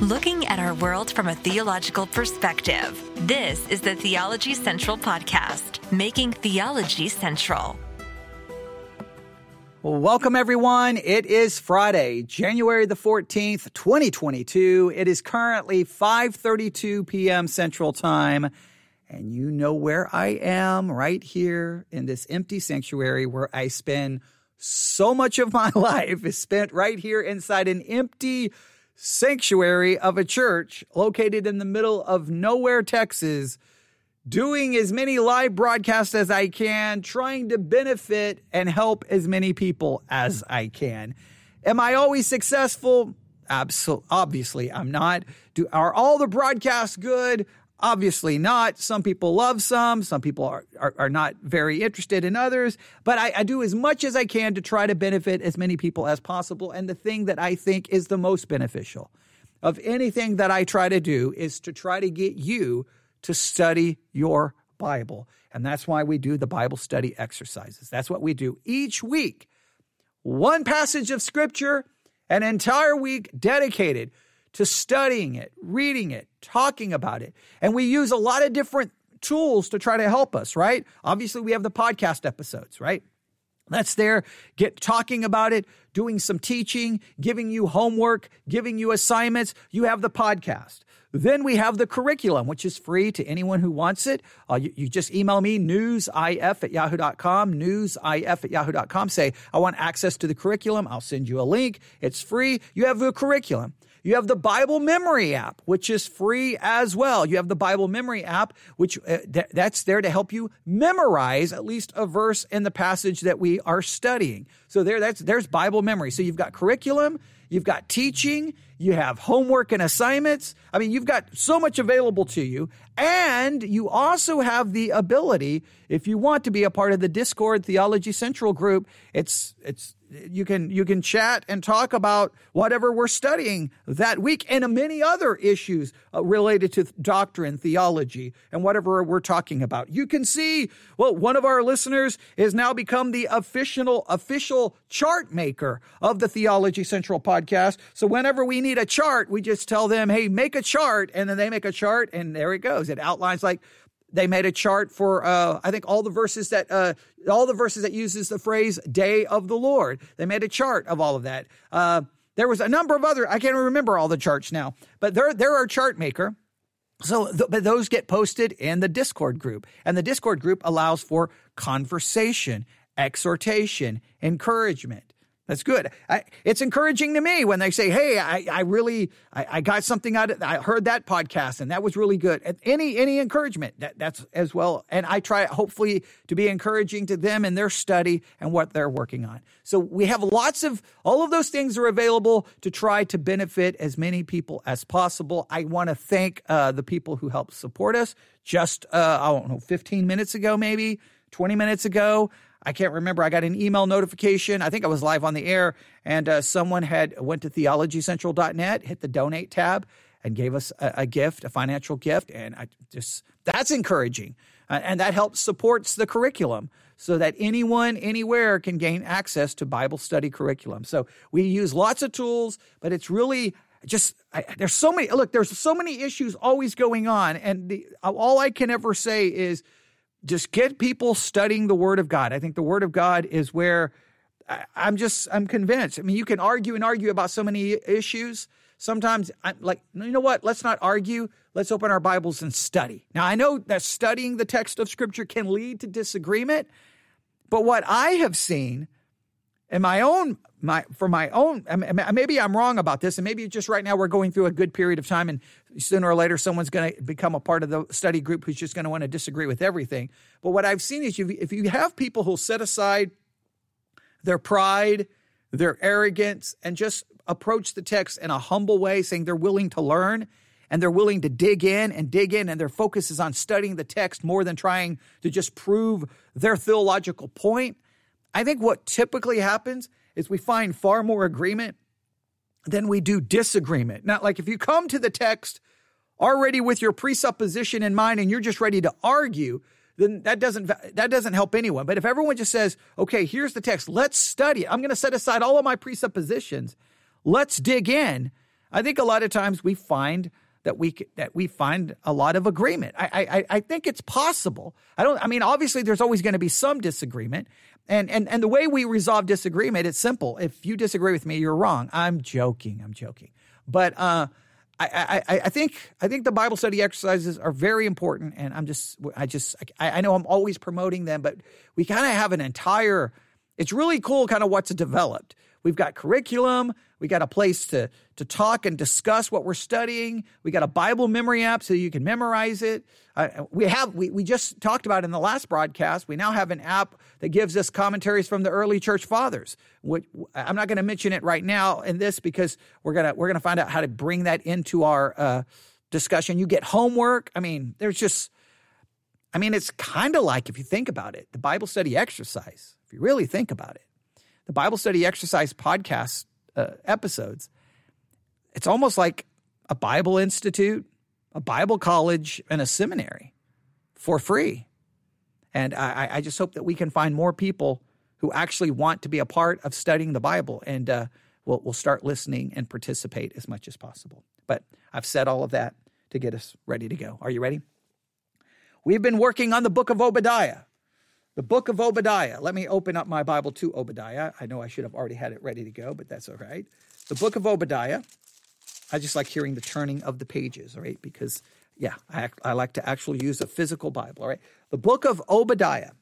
looking at our world from a theological perspective. This is the Theology Central Podcast, making theology central. Welcome everyone. It is Friday, January the 14th, 2022. It is currently 5:32 p.m. Central Time, and you know where I am right here in this empty sanctuary where I spend so much of my life is spent right here inside an empty sanctuary of a church located in the middle of nowhere, Texas, doing as many live broadcasts as I can, trying to benefit and help as many people as I can. Am I always successful? Absolutely. Obviously, I'm not. Do are all the broadcasts good? Obviously not. Some people love some. Some people are, are, are not very interested in others. But I, I do as much as I can to try to benefit as many people as possible. And the thing that I think is the most beneficial of anything that I try to do is to try to get you to study your Bible. And that's why we do the Bible study exercises. That's what we do each week. One passage of scripture, an entire week dedicated to studying it, reading it, talking about it. And we use a lot of different tools to try to help us, right? Obviously, we have the podcast episodes, right? That's there, get talking about it, doing some teaching, giving you homework, giving you assignments. You have the podcast. Then we have the curriculum, which is free to anyone who wants it. Uh, you, you, just email me, newsif at yahoo.com, newsif at yahoo.com. Say, I want access to the curriculum. I'll send you a link. It's free. You have the curriculum. You have the Bible Memory app, which is free as well. You have the Bible Memory app, which uh, th- that's there to help you memorize at least a verse in the passage that we are studying. So there, that's there's Bible memory. So you've got curriculum, you've got teaching, you have homework and assignments. I mean, you've got so much available to you. And you also have the ability, if you want to be a part of the Discord Theology Central group, it's, it's, you can you can chat and talk about whatever we're studying that week and many other issues uh, related to doctrine theology and whatever we're talking about. You can see well one of our listeners has now become the official official chart maker of the theology central podcast. So whenever we need a chart we just tell them hey make a chart and then they make a chart and there it goes. It outlines like they made a chart for uh, I think all the verses that uh, all the verses that uses the phrase "day of the Lord." They made a chart of all of that. Uh, there was a number of other I can't remember all the charts now, but they're they're our chart maker. So, th- but those get posted in the Discord group, and the Discord group allows for conversation, exhortation, encouragement. That's good. I, it's encouraging to me when they say, "Hey, I, I really, I, I, got something out of. I heard that podcast, and that was really good." Any any encouragement that that's as well. And I try hopefully to be encouraging to them in their study and what they're working on. So we have lots of all of those things are available to try to benefit as many people as possible. I want to thank uh, the people who helped support us. Just uh, I don't know, fifteen minutes ago, maybe twenty minutes ago. I can't remember. I got an email notification. I think I was live on the air, and uh, someone had went to theologycentral.net, hit the donate tab, and gave us a, a gift, a financial gift, and I just that's encouraging, uh, and that helps supports the curriculum so that anyone anywhere can gain access to Bible study curriculum. So we use lots of tools, but it's really just I, there's so many look there's so many issues always going on and the, all i can ever say is just get people studying the Word of God. I think the Word of God is where I, am just I'm convinced. I mean, you can argue and argue about so many issues. Sometimes I'm like, you know what? Let's not argue. Let's open our Bibles and study. Now, I know that studying the text of Scripture can lead to disagreement, but what I have seen in my own my for my own maybe i'm wrong about this and maybe just right now we're going through a good period of time and sooner or later someone's going to become a part of the study group who's just going to want to disagree with everything. But what i've seen is if you have people who set aside their pride their arrogance and just approach the text in a humble way saying they're willing to learn and they're willing to dig in and dig in and their focus is on studying the text more than trying to just prove their theological point I think what typically happens is we find far more agreement than we do disagreement. Not like if you come to the text already with your presupposition in mind and you're just ready to argue, then that doesn't that doesn't help anyone. But if everyone just says, "Okay, here's the text. Let's study it. I'm going to set aside all of my presuppositions. Let's dig in." I think a lot of times we find that we that we find a lot of agreement. I I, I think it's possible. I don't. I mean, obviously, there's always going to be some disagreement, and and and the way we resolve disagreement, it's simple. If you disagree with me, you're wrong. I'm joking. I'm joking. But uh, I, I, I think I think the Bible study exercises are very important, and I'm just I just I, I know I'm always promoting them, but we kind of have an entire. It's really cool, kind of what's developed. We've got curriculum. We got a place to, to talk and discuss what we're studying. We got a Bible memory app so you can memorize it. Uh, we have, we, we just talked about in the last broadcast, we now have an app that gives us commentaries from the early church fathers. Which, I'm not going to mention it right now in this because we're going to, we're going to find out how to bring that into our uh, discussion. You get homework. I mean, there's just, I mean, it's kind of like if you think about it, the Bible study exercise, if you really think about it, the Bible study exercise podcast uh, episodes, it's almost like a Bible institute, a Bible college, and a seminary for free. And I, I just hope that we can find more people who actually want to be a part of studying the Bible, and uh, we'll, we'll start listening and participate as much as possible. But I've said all of that to get us ready to go. Are you ready? We've been working on the book of Obadiah. The book of Obadiah. Let me open up my Bible to Obadiah. I know I should have already had it ready to go, but that's all right. The book of Obadiah. I just like hearing the turning of the pages, all right? Because, yeah, I, I like to actually use a physical Bible, all right? The book of Obadiah.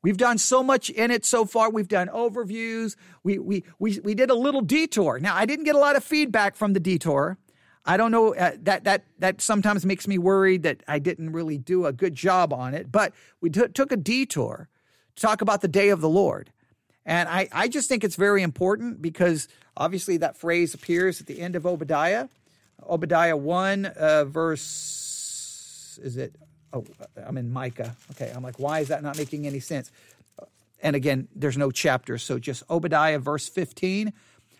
We've done so much in it so far. We've done overviews. We, we, we, we did a little detour. Now, I didn't get a lot of feedback from the detour. I don't know uh, that that that sometimes makes me worried that I didn't really do a good job on it. But we t- took a detour to talk about the day of the Lord, and I I just think it's very important because obviously that phrase appears at the end of Obadiah, Obadiah one uh, verse is it? Oh, I'm in Micah. Okay, I'm like, why is that not making any sense? And again, there's no chapter, so just Obadiah verse 15.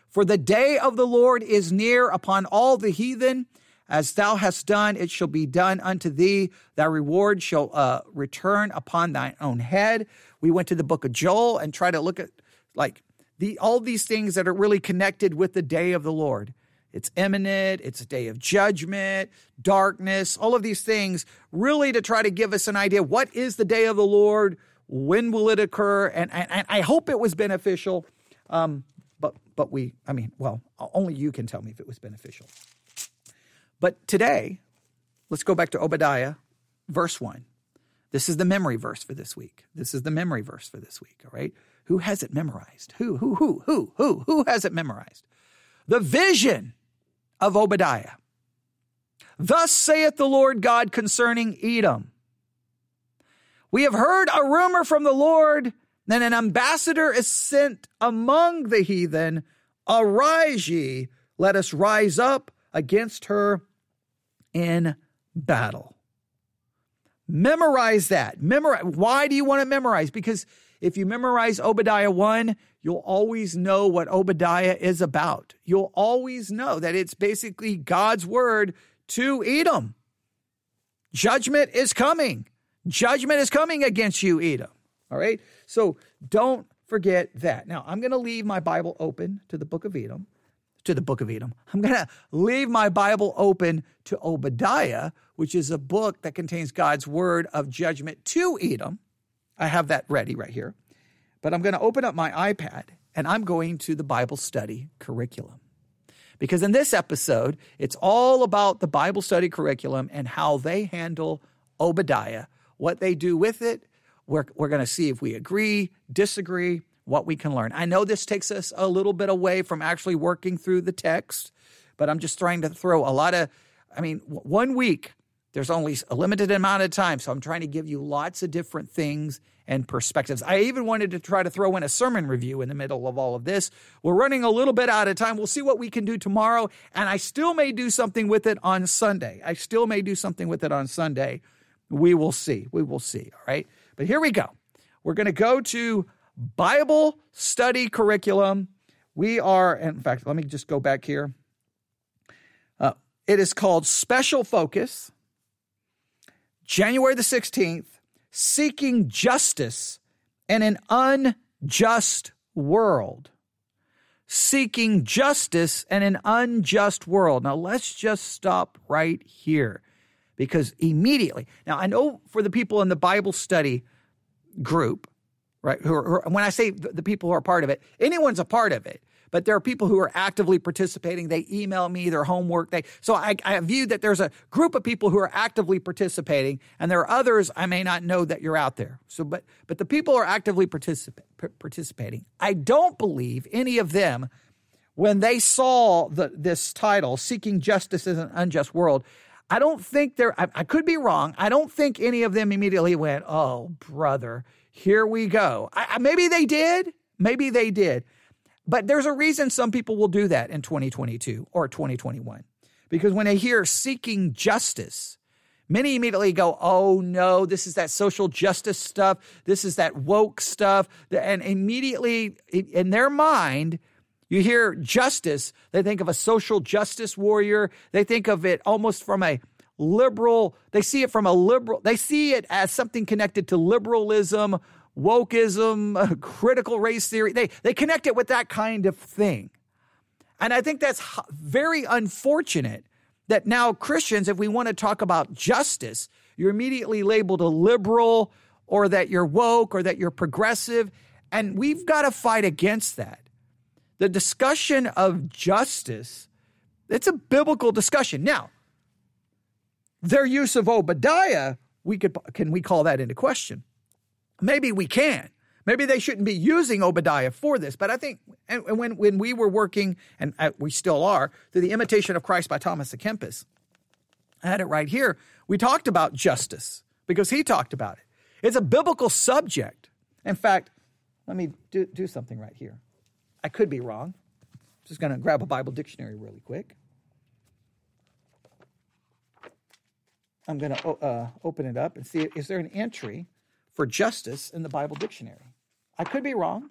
For the day of the Lord is near upon all the heathen. As thou hast done, it shall be done unto thee. Thy reward shall uh, return upon thine own head. We went to the book of Joel and tried to look at like the all these things that are really connected with the day of the Lord. It's imminent, it's a day of judgment, darkness, all of these things, really to try to give us an idea what is the day of the Lord? When will it occur? And, and, and I hope it was beneficial. Um, but but we I mean, well, only you can tell me if it was beneficial. But today, let's go back to Obadiah, verse 1. This is the memory verse for this week. This is the memory verse for this week, all right? Who has it memorized? Who, who, who, who, who, who has it memorized? The vision of Obadiah. Thus saith the Lord God concerning Edom. We have heard a rumor from the Lord that an ambassador is sent among the heathen. Arise ye, let us rise up against her in battle. Memorize that. Memorize. Why do you want to memorize? Because if you memorize Obadiah 1, you'll always know what Obadiah is about. You'll always know that it's basically God's word to Edom. Judgment is coming. Judgment is coming against you, Edom. All right. So don't forget that. Now, I'm going to leave my Bible open to the book of Edom, to the book of Edom. I'm going to leave my Bible open to Obadiah, which is a book that contains God's word of judgment to Edom. I have that ready right here. But I'm going to open up my iPad and I'm going to the Bible study curriculum. Because in this episode, it's all about the Bible study curriculum and how they handle Obadiah, what they do with it, we're, we're going to see if we agree, disagree, what we can learn. I know this takes us a little bit away from actually working through the text, but I'm just trying to throw a lot of, I mean, one week, there's only a limited amount of time. So I'm trying to give you lots of different things and perspectives. I even wanted to try to throw in a sermon review in the middle of all of this. We're running a little bit out of time. We'll see what we can do tomorrow. And I still may do something with it on Sunday. I still may do something with it on Sunday. We will see. We will see. All right. But here we go. We're going to go to Bible study curriculum. We are, in fact, let me just go back here. Uh, it is called Special Focus, January the 16th, Seeking Justice in an Unjust World. seeking justice in an unjust world. Now, let's just stop right here because immediately, now I know for the people in the Bible study group, right, who are, who are when I say the people who are part of it, anyone's a part of it but there are people who are actively participating. They email me their homework. They so I, I view that there's a group of people who are actively participating, and there are others I may not know that you're out there. So, but but the people are actively particip- participating. I don't believe any of them when they saw the, this title, "Seeking Justice in an Unjust World." I don't think they're. I, I could be wrong. I don't think any of them immediately went, "Oh, brother, here we go." I, maybe they did. Maybe they did. But there's a reason some people will do that in 2022 or 2021. Because when they hear seeking justice, many immediately go, oh no, this is that social justice stuff. This is that woke stuff. And immediately in their mind, you hear justice, they think of a social justice warrior. They think of it almost from a liberal, they see it from a liberal, they see it as something connected to liberalism wokeism, critical race theory. They, they connect it with that kind of thing. And I think that's very unfortunate that now Christians, if we want to talk about justice, you're immediately labeled a liberal or that you're woke or that you're progressive. And we've got to fight against that. The discussion of justice, it's a biblical discussion. Now, their use of Obadiah, we could can we call that into question? Maybe we can. Maybe they shouldn't be using Obadiah for this, but I think and when when we were working, and uh, we still are, through the Imitation of Christ by Thomas à Kempis, I had it right here. We talked about justice because he talked about it. It's a biblical subject. In fact, let me do, do something right here. I could be wrong. Just going to grab a Bible dictionary really quick. I'm going to uh, open it up and see is there an entry for justice in the Bible dictionary. I could be wrong.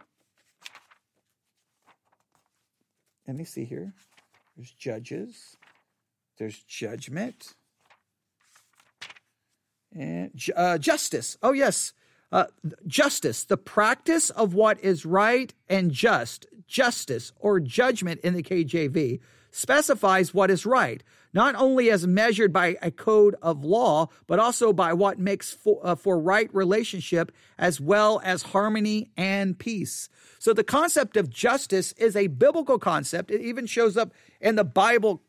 Let me see here. There's judges, there's judgment, and uh, justice. Oh, yes. Uh, justice, the practice of what is right and just, justice or judgment in the KJV, specifies what is right, not only as measured by a code of law, but also by what makes for, uh, for right relationship as well as harmony and peace. So the concept of justice is a biblical concept. It even shows up in the Bible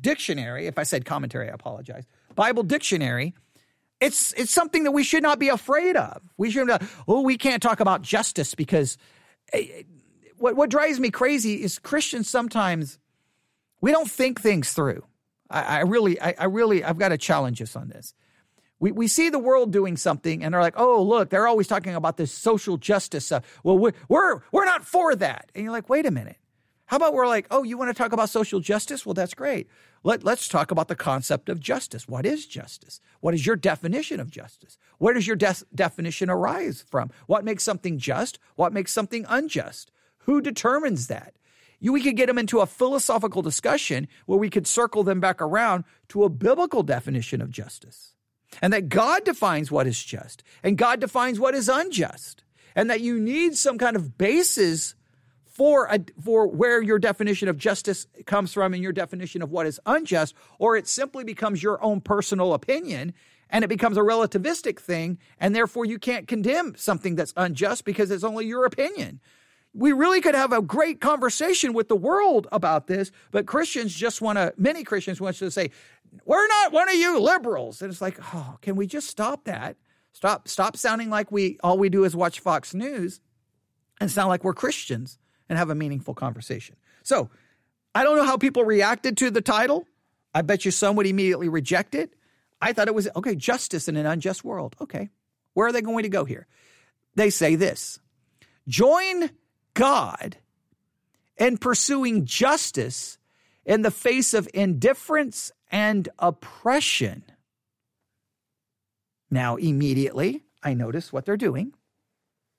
dictionary. If I said commentary, I apologize. Bible dictionary. It's it's something that we should not be afraid of. We should not. Oh, we can't talk about justice because eh, what what drives me crazy is Christians sometimes we don't think things through. I, I really, I, I, really, I've got to challenge us on this. We, we see the world doing something and they're like, oh, look, they're always talking about this social justice stuff. Well, we're, we're, we're not for that. And you're like, wait a minute. How about we're like, oh, you want to talk about social justice? Well, that's great. Let, let's talk about the concept of justice. What is justice? What is your definition of justice? Where does your de- definition arise from? What makes something just? What makes something unjust? Who determines that? You, we could get them into a philosophical discussion where we could circle them back around to a biblical definition of justice. And that God defines what is just and God defines what is unjust. And that you need some kind of basis for a, for where your definition of justice comes from and your definition of what is unjust, or it simply becomes your own personal opinion and it becomes a relativistic thing, and therefore you can't condemn something that's unjust because it's only your opinion we really could have a great conversation with the world about this, but Christians just want to, many Christians want to say, we're not one of you liberals. And it's like, oh, can we just stop that? Stop, stop sounding like we, all we do is watch Fox News and sound like we're Christians and have a meaningful conversation. So I don't know how people reacted to the title. I bet you some would immediately reject it. I thought it was, okay, justice in an unjust world. Okay. Where are they going to go here? They say this join God and pursuing justice in the face of indifference and oppression. Now, immediately, I notice what they're doing.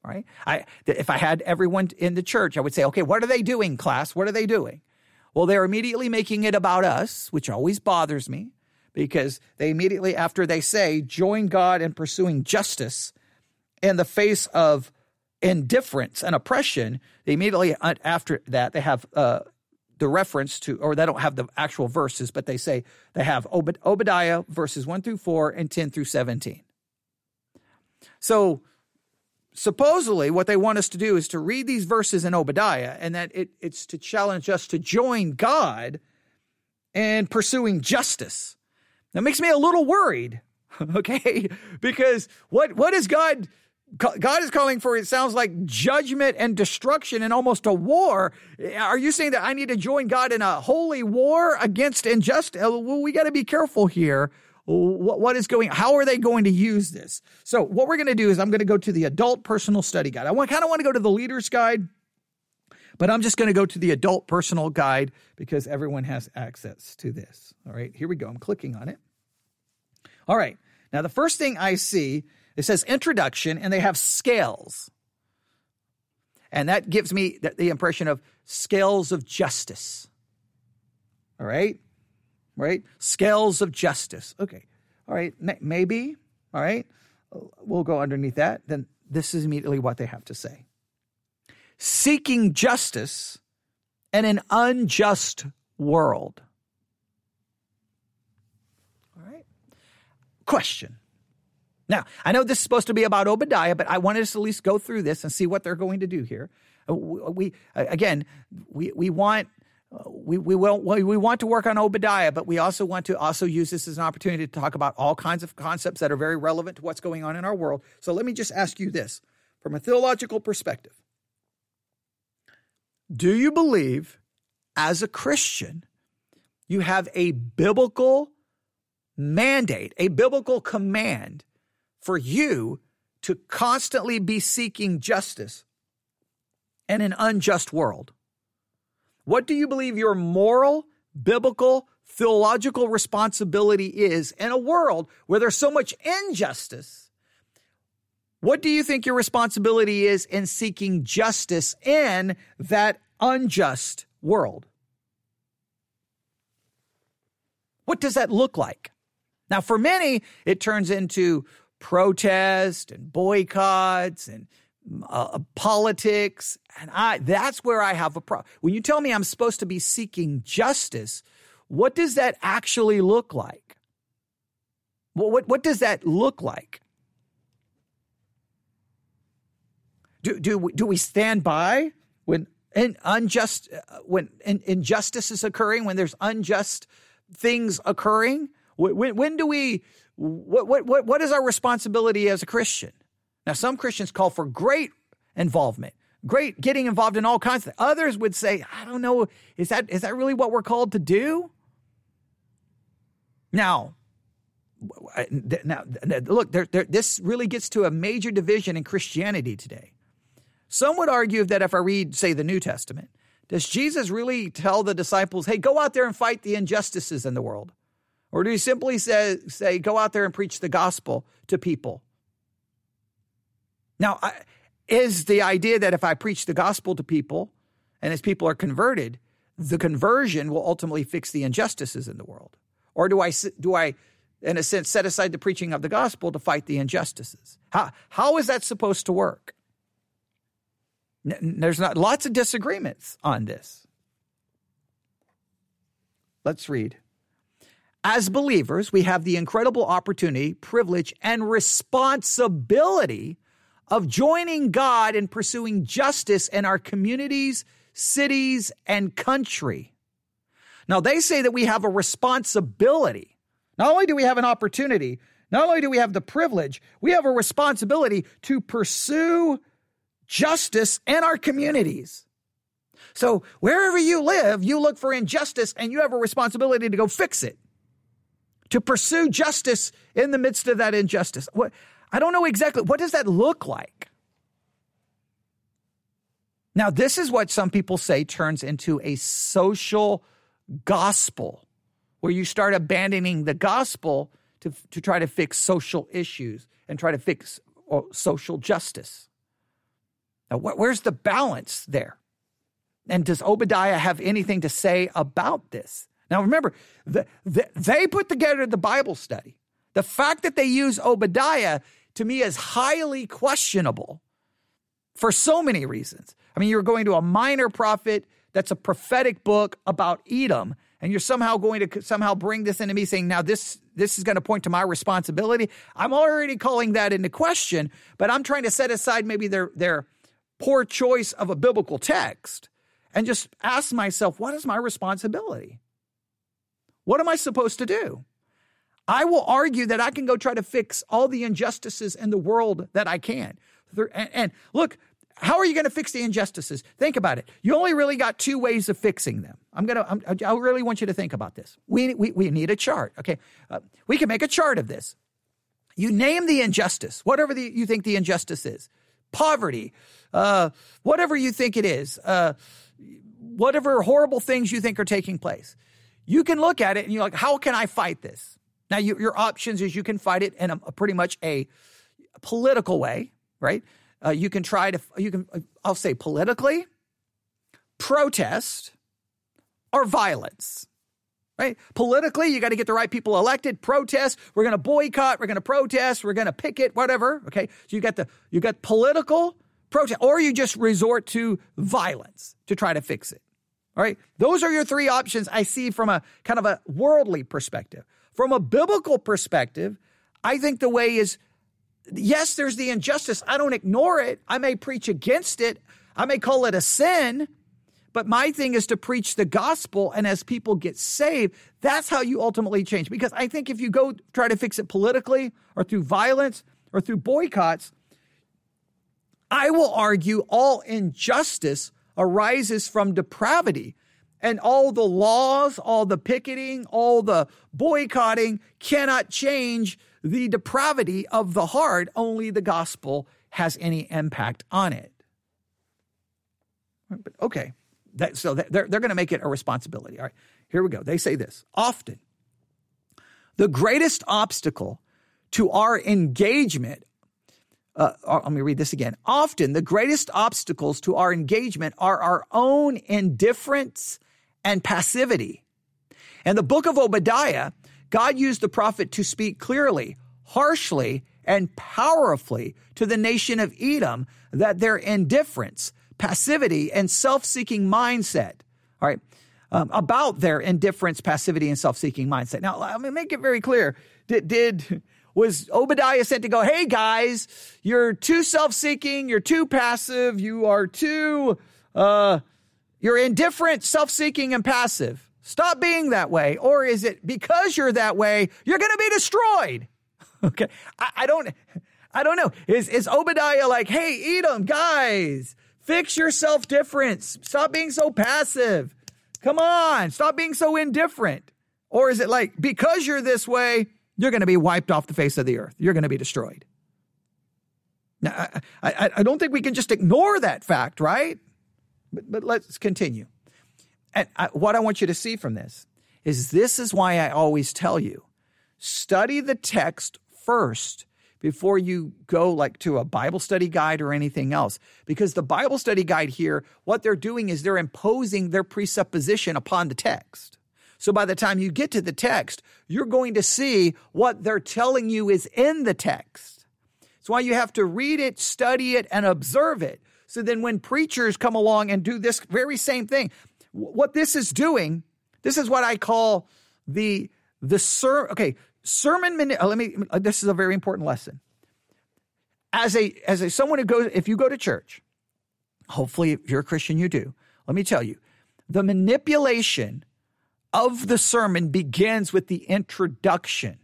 Right? I, if I had everyone in the church, I would say, okay, what are they doing, class? What are they doing? Well, they're immediately making it about us, which always bothers me because they immediately, after they say, join God in pursuing justice in the face of indifference and oppression, they immediately after that they have uh, the reference to, or they don't have the actual verses, but they say they have Obad- Obadiah verses 1 through 4 and 10 through 17. So supposedly what they want us to do is to read these verses in Obadiah and that it, it's to challenge us to join God in pursuing justice. That makes me a little worried, okay? Because what, what is God God is calling for it sounds like judgment and destruction and almost a war. Are you saying that I need to join God in a holy war against injustice? Uh, well, we got to be careful here. What, what is going? How are they going to use this? So, what we're going to do is I'm going to go to the adult personal study guide. I kind of want to go to the leader's guide, but I'm just going to go to the adult personal guide because everyone has access to this. All right, here we go. I'm clicking on it. All right. Now, the first thing I see it says introduction, and they have scales. And that gives me the impression of scales of justice. All right? Right? Scales of justice. Okay. All right. Maybe. All right. We'll go underneath that. Then this is immediately what they have to say seeking justice in an unjust world. All right. Question now, I know this is supposed to be about Obadiah, but I wanted us to at least go through this and see what they're going to do here. Uh, we, again, we, we want uh, we, we, will, we want to work on Obadiah, but we also want to also use this as an opportunity to talk about all kinds of concepts that are very relevant to what's going on in our world. So let me just ask you this from a theological perspective. Do you believe as a Christian you have a biblical mandate, a biblical command for you to constantly be seeking justice in an unjust world? What do you believe your moral, biblical, theological responsibility is in a world where there's so much injustice? What do you think your responsibility is in seeking justice in that unjust world? What does that look like? Now, for many, it turns into protest and boycotts and uh, politics. And i that's where i have a problem when you tell me i'm supposed to be seeking justice what does that actually look like? What, what, what does that look like? Do, do, do we stand by when in unjust uh, when in, injustice is occurring when there's unjust things occurring? When, when do we what, what, what, what is our responsibility as a Christian? Now, some Christians call for great involvement, great getting involved in all kinds of things. Others would say, I don't know, is that, is that really what we're called to do? Now, now look, there, there, this really gets to a major division in Christianity today. Some would argue that if I read, say, the New Testament, does Jesus really tell the disciples, hey, go out there and fight the injustices in the world? Or do you simply say, say go out there and preach the gospel to people? Now, is the idea that if I preach the gospel to people and as people are converted, the conversion will ultimately fix the injustices in the world? Or do I, do I in a sense, set aside the preaching of the gospel to fight the injustices? How, how is that supposed to work? There's not lots of disagreements on this. Let's read. As believers, we have the incredible opportunity, privilege, and responsibility of joining God in pursuing justice in our communities, cities, and country. Now, they say that we have a responsibility. Not only do we have an opportunity, not only do we have the privilege, we have a responsibility to pursue justice in our communities. So, wherever you live, you look for injustice and you have a responsibility to go fix it to pursue justice in the midst of that injustice. What, I don't know exactly. What does that look like? Now, this is what some people say turns into a social gospel, where you start abandoning the gospel to, to try to fix social issues and try to fix uh, social justice. Now, wh- where's the balance there? And does Obadiah have anything to say about this? Now remember, the, the, they put together the Bible study. The fact that they use Obadiah to me is highly questionable. for so many reasons. I mean, you're going to a minor prophet that's a prophetic book about Edom, and you're somehow going to somehow bring this into me saying, now this this is going to point to my responsibility. I'm already calling that into question, but I'm trying to set aside maybe their their poor choice of a biblical text and just ask myself, what is my responsibility? What am I supposed to do? I will argue that I can go try to fix all the injustices in the world that I can. And, look, how are you going to fix the injustices? Think about it. You only really got two ways of fixing them. I'm going to, I really want you to think about this. We, we, we need a chart. Okay. Uh, we can make a chart of this. You name the injustice, whatever the, you think the injustice is poverty, uh, whatever you think it is, uh, whatever horrible things you think are taking place. You can look at it and you're like, how can I fight this? Now, you, your options is you can fight it in a, a pretty much a political way, right? Uh, you can try to, you can, I'll say politically, protest, or violence. Right? Politically, you got to get the right people elected. Protest. We're going to boycott. We're going to protest. We're going to picket. Whatever. Okay. So you got the you got political protest, or you just resort to violence to try to fix it. All right. Those are your three options I see from a kind of a worldly perspective. From a biblical perspective, I think the way is yes, there's the injustice. I don't ignore it. I may preach against it. I may call it a sin. But my thing is to preach the gospel. And as people get saved, that's how you ultimately change. Because I think if you go try to fix it politically or through violence or through boycotts, I will argue all injustice arises from depravity. And all the laws, all the picketing, all the boycotting cannot change the depravity of the heart. Only the gospel has any impact on it. But okay, that, so they're, they're going to make it a responsibility. All right, here we go. They say this often. The greatest obstacle to our engagement uh, uh, let me read this again. Often, the greatest obstacles to our engagement are our own indifference and passivity. In the book of Obadiah, God used the prophet to speak clearly, harshly, and powerfully to the nation of Edom that their indifference, passivity, and self seeking mindset, all right, um, about their indifference, passivity, and self seeking mindset. Now, let me make it very clear. Did, did, was Obadiah sent to go, hey guys, you're too self seeking, you're too passive, you are too, uh, you're indifferent, self seeking, and passive. Stop being that way. Or is it because you're that way, you're going to be destroyed? okay. I, I, don't, I don't know. Is, is Obadiah like, hey, Edom, guys, fix your self difference. Stop being so passive. Come on. Stop being so indifferent. Or is it like, because you're this way, you're going to be wiped off the face of the earth. You're going to be destroyed. Now, I, I, I don't think we can just ignore that fact, right? But, but let's continue. And I, what I want you to see from this is this is why I always tell you study the text first before you go like to a Bible study guide or anything else. Because the Bible study guide here, what they're doing is they're imposing their presupposition upon the text. So by the time you get to the text, you're going to see what they're telling you is in the text. That's why you have to read it, study it, and observe it. So then when preachers come along and do this very same thing, what this is doing, this is what I call the the ser okay, sermon minute. Uh, let me uh, this is a very important lesson. As a as a someone who goes if you go to church, hopefully if you're a Christian you do. Let me tell you, the manipulation of the sermon begins with the introduction.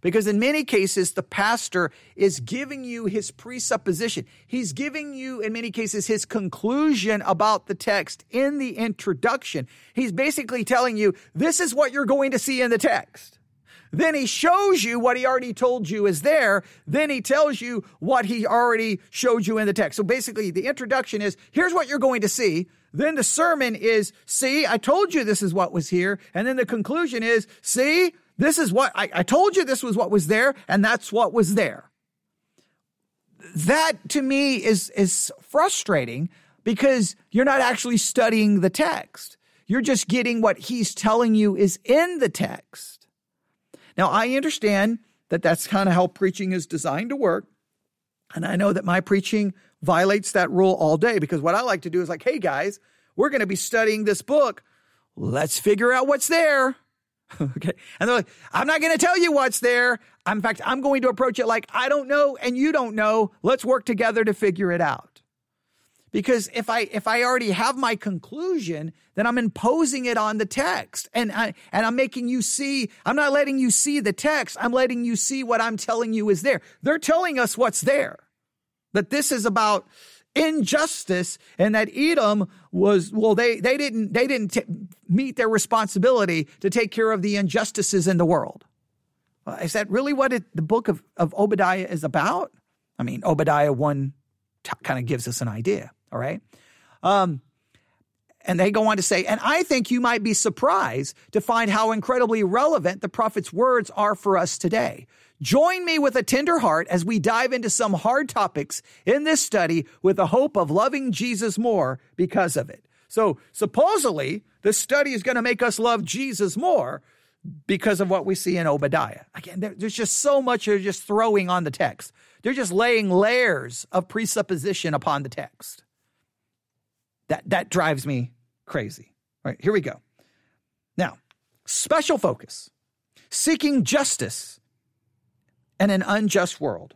Because in many cases, the pastor is giving you his presupposition. He's giving you, in many cases, his conclusion about the text in the introduction. He's basically telling you, this is what you're going to see in the text. Then he shows you what he already told you is there. Then he tells you what he already showed you in the text. So basically, the introduction is here's what you're going to see. Then the sermon is, see, I told you this is what was here. And then the conclusion is, see, this is what I, I told you this was what was there, and that's what was there. That to me is, is frustrating because you're not actually studying the text. You're just getting what he's telling you is in the text. Now, I understand that that's kind of how preaching is designed to work. And I know that my preaching violates that rule all day because what I like to do is like, hey guys, we're going to be studying this book. Let's figure out what's there. okay. And they're like, I'm not going to tell you what's there. In fact, I'm going to approach it like I don't know and you don't know. Let's work together to figure it out. Because if I if I already have my conclusion, then I'm imposing it on the text. And I and I'm making you see, I'm not letting you see the text. I'm letting you see what I'm telling you is there. They're telling us what's there. That this is about injustice and that Edom was well they they didn't they didn't t- meet their responsibility to take care of the injustices in the world. Uh, is that really what it, the book of, of Obadiah is about? I mean, Obadiah 1 t- kind of gives us an idea. All right. Um, and they go on to say, and I think you might be surprised to find how incredibly relevant the prophet's words are for us today. Join me with a tender heart as we dive into some hard topics in this study with the hope of loving Jesus more because of it. So, supposedly, this study is going to make us love Jesus more because of what we see in Obadiah. Again, there's just so much they're just throwing on the text. They're just laying layers of presupposition upon the text. That, that drives me crazy. All right, here we go. Now, special focus seeking justice in an unjust world.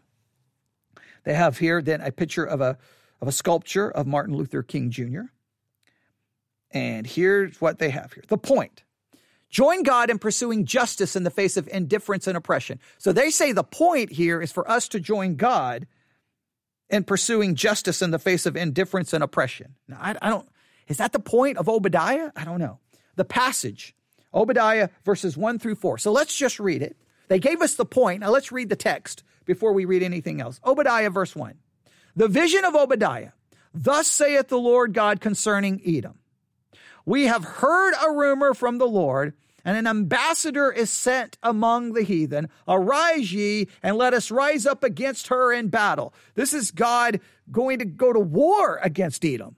They have here then a picture of a, of a sculpture of Martin Luther King Jr. And here's what they have here the point. Join God in pursuing justice in the face of indifference and oppression. So they say the point here is for us to join God in pursuing justice in the face of indifference and oppression. Now, I, I, don't, is that the point of Obadiah? I don't know. The passage, Obadiah verses 1 through 4. So let's just read it. They gave us the point. Now let's read the text before we read anything else. Obadiah, verse 1. The vision of Obadiah. Thus saith the Lord God concerning Edom. We have heard a rumor from the Lord and an ambassador is sent among the heathen. Arise ye and let us rise up against her in battle. This is God going to go to war against Edom.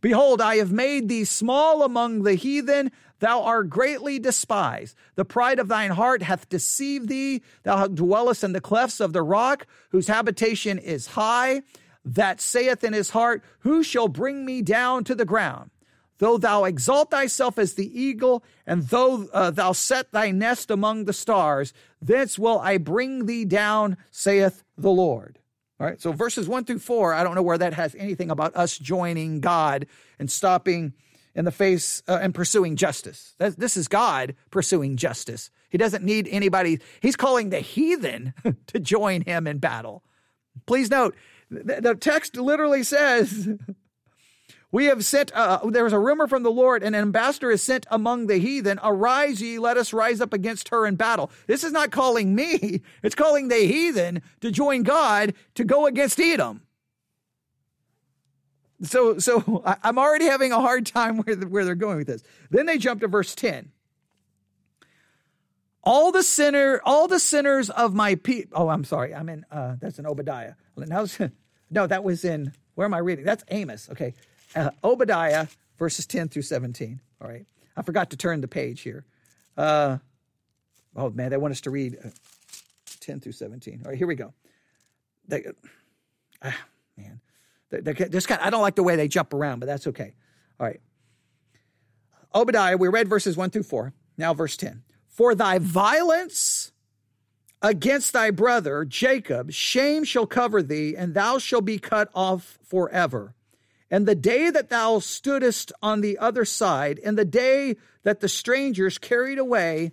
Behold, I have made thee small among the heathen. Thou art greatly despised. The pride of thine heart hath deceived thee. Thou dwellest in the clefts of the rock, whose habitation is high. That saith in his heart, Who shall bring me down to the ground? Though thou exalt thyself as the eagle, and though uh, thou set thy nest among the stars, thence will I bring thee down, saith the Lord. All right, so verses one through four, I don't know where that has anything about us joining God and stopping in the face uh, and pursuing justice. This is God pursuing justice. He doesn't need anybody. He's calling the heathen to join him in battle. Please note, the text literally says We have sent, uh, was a rumor from the Lord, and an ambassador is sent among the heathen. Arise ye, let us rise up against her in battle. This is not calling me, it's calling the heathen to join God to go against Edom. So, so I'm already having a hard time where, where they're going with this. Then they jump to verse 10. All the sinner, all the sinners of my people. Oh, I'm sorry. I'm in. Uh, that's in Obadiah. No, that was in. Where am I reading? That's Amos. Okay uh, Obadiah verses 10 through 17. All right. I forgot to turn the page here. Uh, oh, man, they want us to read uh, 10 through 17. All right, here we go. They, ah, man, they, they, this kind, I don't like the way they jump around, but that's okay. All right. Obadiah, we read verses 1 through 4. Now, verse 10. For thy violence against thy brother Jacob, shame shall cover thee, and thou shalt be cut off forever. And the day that thou stoodest on the other side, and the day that the strangers carried away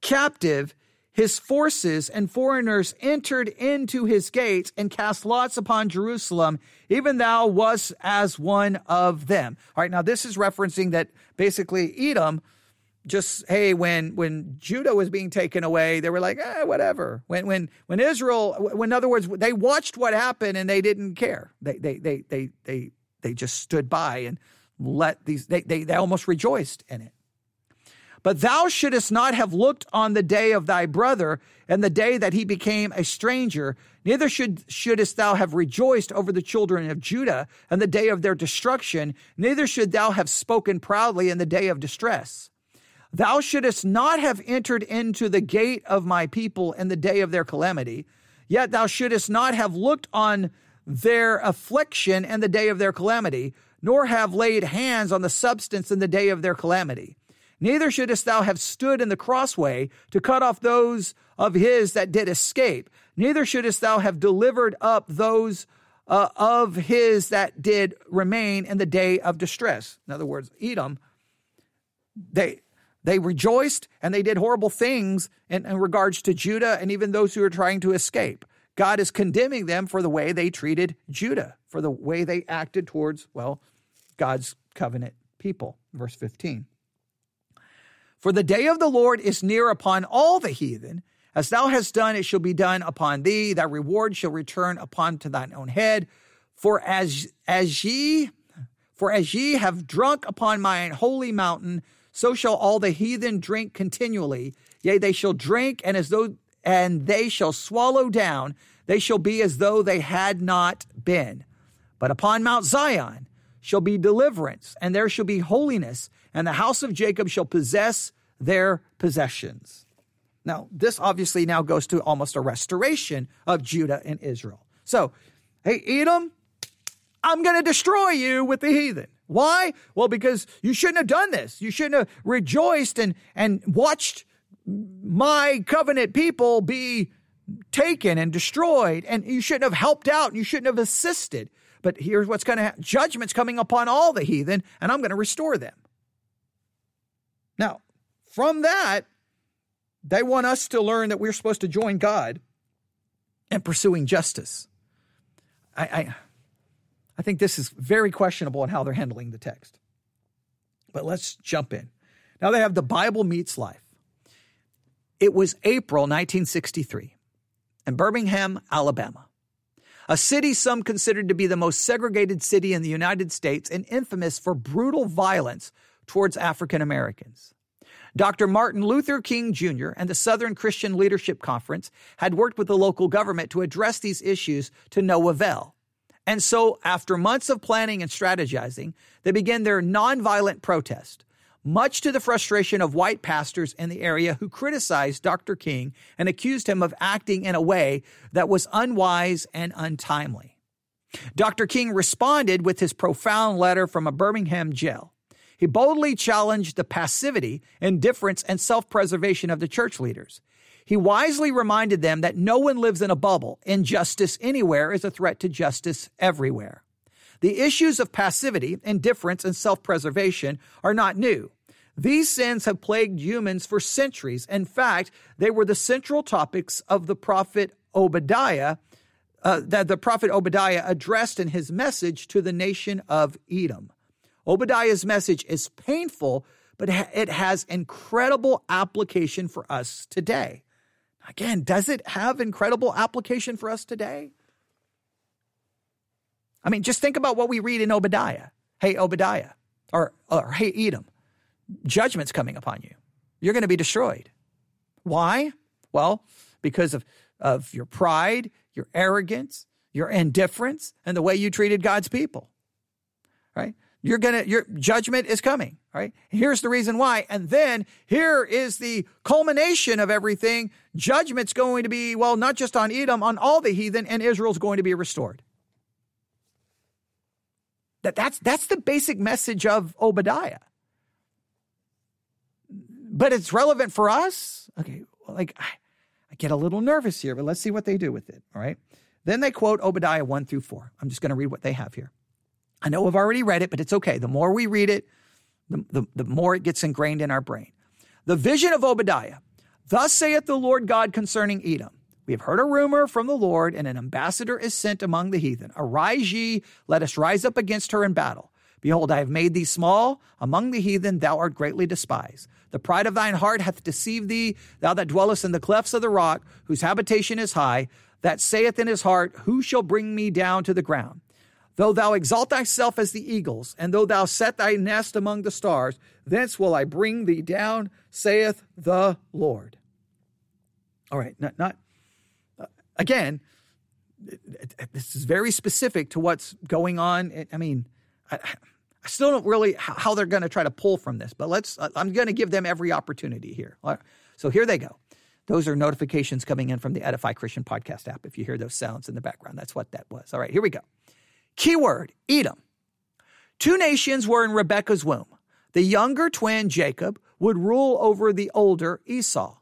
captive his forces and foreigners entered into his gates and cast lots upon Jerusalem, even thou wast as one of them. All right, now this is referencing that basically Edom just hey when when judah was being taken away they were like eh, whatever. When when when israel when in other words they watched what happened and they didn't care. They they they they they, they just stood by and let these they, they they almost rejoiced in it but thou shouldest not have looked on the day of thy brother and the day that he became a stranger neither should shouldest thou have rejoiced over the children of judah and the day of their destruction neither should thou have spoken proudly in the day of distress Thou shouldest not have entered into the gate of my people in the day of their calamity. Yet thou shouldest not have looked on their affliction and the day of their calamity, nor have laid hands on the substance in the day of their calamity. Neither shouldest thou have stood in the crossway to cut off those of his that did escape. Neither shouldest thou have delivered up those uh, of his that did remain in the day of distress. In other words, Edom, they they rejoiced and they did horrible things in, in regards to Judah and even those who were trying to escape. God is condemning them for the way they treated Judah, for the way they acted towards, well, God's covenant people. Verse 15. For the day of the Lord is near upon all the heathen. As thou hast done, it shall be done upon thee. Thy reward shall return upon to thine own head. For as as ye, for as ye have drunk upon mine holy mountain, so shall all the heathen drink continually. Yea, they shall drink, and as though and they shall swallow down. They shall be as though they had not been. But upon Mount Zion shall be deliverance, and there shall be holiness, and the house of Jacob shall possess their possessions. Now, this obviously now goes to almost a restoration of Judah and Israel. So, hey, Edom, I'm going to destroy you with the heathen. Why? Well, because you shouldn't have done this. You shouldn't have rejoiced and, and watched my covenant people be taken and destroyed, and you shouldn't have helped out, and you shouldn't have assisted. But here's what's going to happen judgment's coming upon all the heathen, and I'm going to restore them. Now, from that, they want us to learn that we're supposed to join God in pursuing justice. I, I, I think this is very questionable in how they're handling the text. But let's jump in. Now they have the Bible meets life. It was April 1963 in Birmingham, Alabama, a city some considered to be the most segregated city in the United States and infamous for brutal violence towards African Americans. Dr. Martin Luther King Jr. and the Southern Christian Leadership Conference had worked with the local government to address these issues to no avail. And so, after months of planning and strategizing, they began their nonviolent protest, much to the frustration of white pastors in the area who criticized Dr. King and accused him of acting in a way that was unwise and untimely. Dr. King responded with his profound letter from a Birmingham jail. He boldly challenged the passivity, indifference, and self preservation of the church leaders. He wisely reminded them that no one lives in a bubble. Injustice anywhere is a threat to justice everywhere. The issues of passivity, indifference, and self preservation are not new. These sins have plagued humans for centuries. In fact, they were the central topics of the prophet Obadiah, uh, that the prophet Obadiah addressed in his message to the nation of Edom. Obadiah's message is painful, but it has incredible application for us today. Again, does it have incredible application for us today? I mean, just think about what we read in Obadiah. Hey, Obadiah, or, or hey, Edom, judgment's coming upon you. You're going to be destroyed. Why? Well, because of, of your pride, your arrogance, your indifference, and the way you treated God's people. Right? You're gonna your judgment is coming, right? Here's the reason why. And then here is the culmination of everything. Judgment's going to be, well, not just on Edom, on all the heathen, and Israel's going to be restored. That, that's that's the basic message of Obadiah. But it's relevant for us. Okay, like I, I get a little nervous here, but let's see what they do with it. All right. Then they quote Obadiah 1 through 4. I'm just going to read what they have here. I know I've already read it, but it's okay. The more we read it, the, the, the more it gets ingrained in our brain. The vision of Obadiah. Thus saith the Lord God concerning Edom. We have heard a rumor from the Lord, and an ambassador is sent among the heathen. Arise ye, let us rise up against her in battle. Behold, I have made thee small among the heathen, thou art greatly despised. The pride of thine heart hath deceived thee, thou that dwellest in the clefts of the rock, whose habitation is high, that saith in his heart, Who shall bring me down to the ground? Though thou exalt thyself as the eagles, and though thou set thy nest among the stars, thence will I bring thee down, saith the Lord. All right, not, not uh, again, this is very specific to what's going on. I mean, I, I still don't really how they're going to try to pull from this, but let's, I'm going to give them every opportunity here. So here they go. Those are notifications coming in from the Edify Christian podcast app. If you hear those sounds in the background, that's what that was. All right, here we go. Keyword Edom. Two nations were in Rebekah's womb. The younger twin, Jacob, would rule over the older Esau.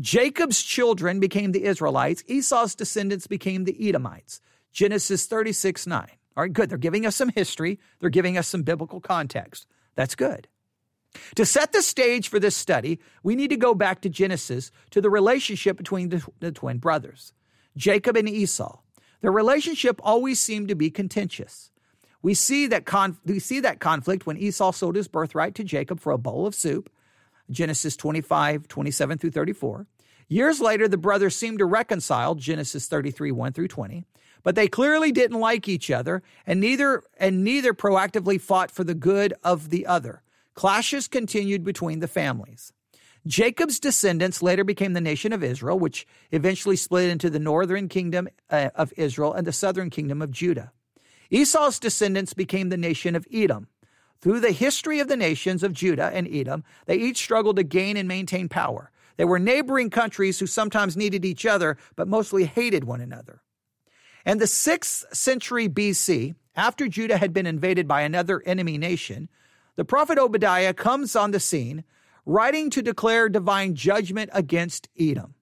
Jacob's children became the Israelites. Esau's descendants became the Edomites. Genesis 36 9. All right, good. They're giving us some history, they're giving us some biblical context. That's good. To set the stage for this study, we need to go back to Genesis to the relationship between the, the twin brothers, Jacob and Esau. Their relationship always seemed to be contentious. We see that con- we see that conflict when Esau sold his birthright to Jacob for a bowl of soup, Genesis 25, 27 through 34. Years later, the brothers seemed to reconcile, Genesis 33, 1 through 20, but they clearly didn't like each other, and neither and neither proactively fought for the good of the other. Clashes continued between the families. Jacob's descendants later became the nation of Israel, which eventually split into the northern kingdom uh, of Israel and the southern kingdom of Judah. Esau's descendants became the nation of Edom. Through the history of the nations of Judah and Edom, they each struggled to gain and maintain power. They were neighboring countries who sometimes needed each other, but mostly hated one another. In the 6th century BC, after Judah had been invaded by another enemy nation, the prophet Obadiah comes on the scene, writing to declare divine judgment against Edom.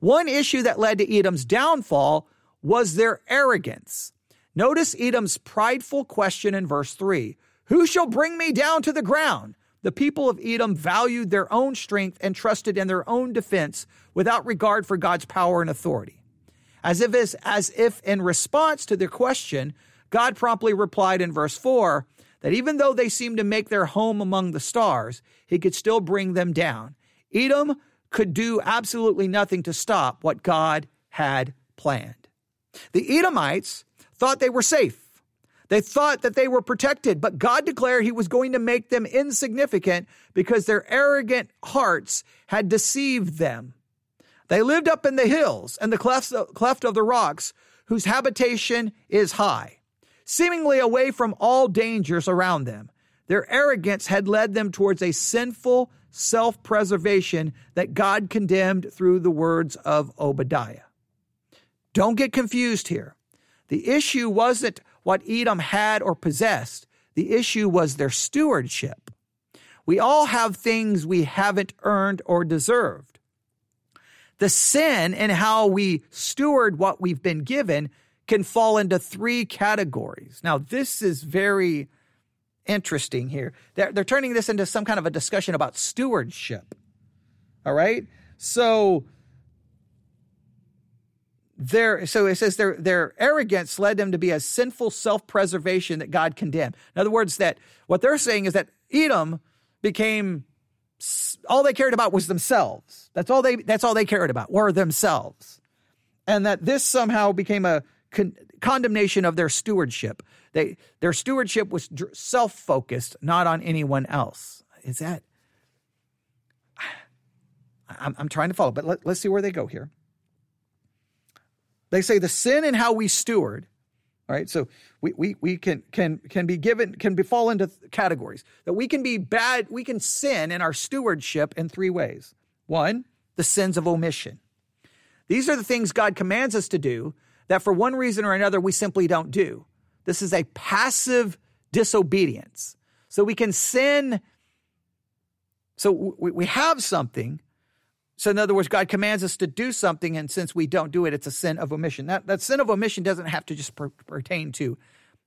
One issue that led to Edom's downfall was their arrogance. Notice Edom's prideful question in verse 3 Who shall bring me down to the ground? The people of Edom valued their own strength and trusted in their own defense without regard for God's power and authority. As if, as if in response to their question, God promptly replied in verse 4 that even though they seemed to make their home among the stars, he could still bring them down. Edom could do absolutely nothing to stop what God had planned. The Edomites thought they were safe. They thought that they were protected, but God declared he was going to make them insignificant because their arrogant hearts had deceived them. They lived up in the hills and the cleft, of the rocks, whose habitation is high, seemingly away from all dangers around them. Their arrogance had led them towards a sinful self preservation that God condemned through the words of Obadiah. Don't get confused here. The issue wasn't what Edom had or possessed, the issue was their stewardship. We all have things we haven't earned or deserved. The sin in how we steward what we've been given can fall into three categories. Now, this is very interesting here. They're, they're turning this into some kind of a discussion about stewardship. All right? So, their so it says their their arrogance led them to be a sinful self-preservation that God condemned. In other words, that what they're saying is that Edom became all they cared about was themselves. That's all they that's all they cared about were themselves. And that this somehow became a con- condemnation of their stewardship. They their stewardship was self-focused, not on anyone else. Is that I'm, I'm trying to follow, but let, let's see where they go here. They say the sin in how we steward all right. So we, we, we can, can, can be given, can be fall into categories that we can be bad, we can sin in our stewardship in three ways. One, the sins of omission. These are the things God commands us to do that for one reason or another we simply don't do. This is a passive disobedience. So we can sin. So we, have something so, in other words, God commands us to do something, and since we don't do it, it's a sin of omission. That, that sin of omission doesn't have to just per- pertain to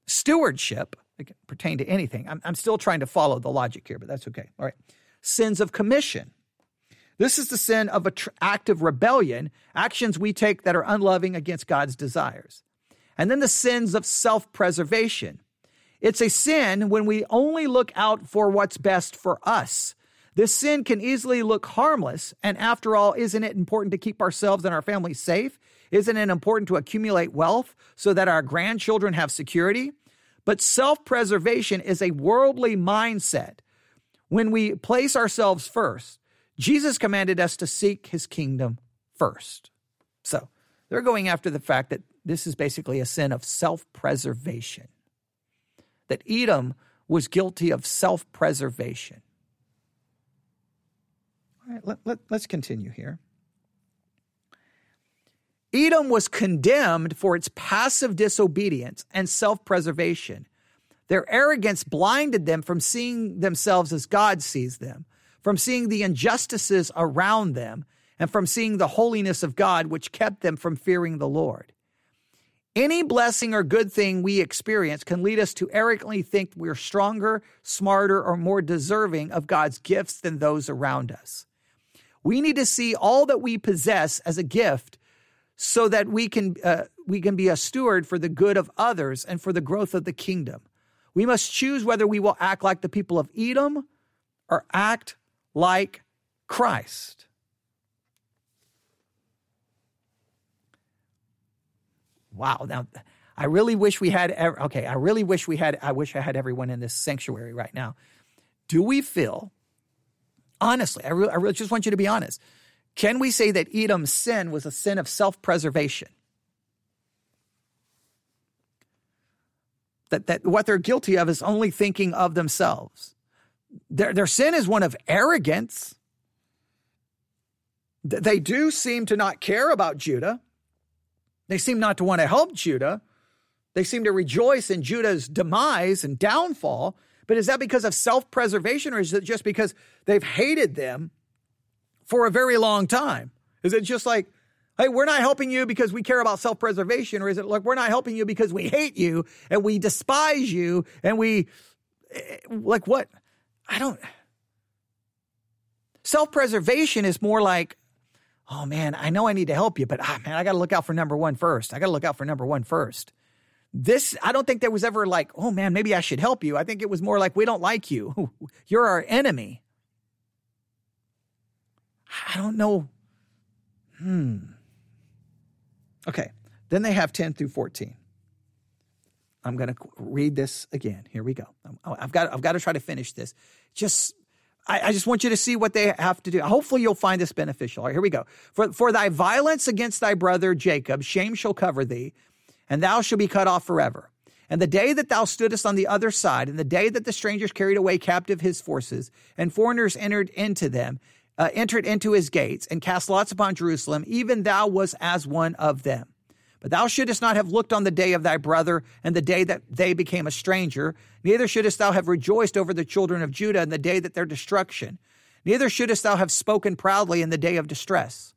stewardship, it can pertain to anything. I'm, I'm still trying to follow the logic here, but that's okay. All right. Sins of commission. This is the sin of tr- active rebellion, actions we take that are unloving against God's desires. And then the sins of self preservation. It's a sin when we only look out for what's best for us this sin can easily look harmless, and after all, isn't it important to keep ourselves and our families safe? Isn't it important to accumulate wealth so that our grandchildren have security? But self preservation is a worldly mindset. When we place ourselves first, Jesus commanded us to seek his kingdom first. So they're going after the fact that this is basically a sin of self preservation, that Edom was guilty of self preservation. All right, let, let, let's continue here. Edom was condemned for its passive disobedience and self preservation. Their arrogance blinded them from seeing themselves as God sees them, from seeing the injustices around them, and from seeing the holiness of God, which kept them from fearing the Lord. Any blessing or good thing we experience can lead us to arrogantly think we're stronger, smarter, or more deserving of God's gifts than those around us. We need to see all that we possess as a gift so that we can, uh, we can be a steward for the good of others and for the growth of the kingdom. We must choose whether we will act like the people of Edom or act like Christ. Wow. Now, I really wish we had, okay, I really wish we had, I wish I had everyone in this sanctuary right now. Do we feel, honestly, I really, I just want you to be honest. Can we say that Edom's sin was a sin of self preservation? That, that what they're guilty of is only thinking of themselves. Their, their sin is one of arrogance. They do seem to not care about Judah. They seem not to want to help Judah. They seem to rejoice in Judah's demise and downfall. But is that because of self preservation or is it just because they've hated them for a very long time? Is it just like, hey, we're not helping you because we care about self preservation? Or is it like, we're not helping you because we hate you and we despise you and we, eh, like, what? I don't. Self preservation is more like, oh man, I know I need to help you, but ah, man, I got to look out for number one first. I got to look out for number one first. This, I don't think there was ever like, oh man, maybe I should help you. I think it was more like, we don't like you. You're our enemy. I don't know. Hmm. Okay. Then they have 10 through 14. I'm going to read this again. Here we go. I've got, I've got to try to finish this. Just I, just want you to see what they have to do. Hopefully, you'll find this beneficial. All right, here we go. For, for thy violence against thy brother Jacob, shame shall cover thee, and thou shalt be cut off forever. And the day that thou stoodest on the other side, and the day that the strangers carried away captive his forces, and foreigners entered into them, uh, entered into his gates, and cast lots upon Jerusalem, even thou was as one of them. But thou shouldest not have looked on the day of thy brother and the day that they became a stranger. Neither shouldest thou have rejoiced over the children of Judah in the day that their destruction. Neither shouldest thou have spoken proudly in the day of distress.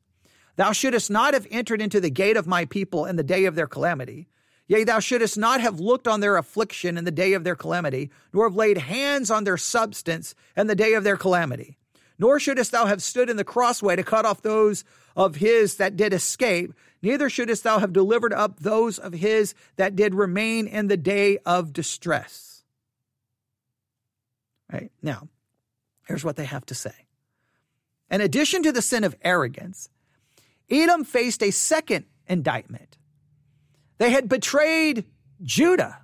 Thou shouldest not have entered into the gate of my people in the day of their calamity. Yea, thou shouldest not have looked on their affliction in the day of their calamity, nor have laid hands on their substance in the day of their calamity. Nor shouldest thou have stood in the crossway to cut off those of his that did escape, neither shouldest thou have delivered up those of his that did remain in the day of distress. Right? Now, here's what they have to say. In addition to the sin of arrogance, Edom faced a second indictment. They had betrayed Judah.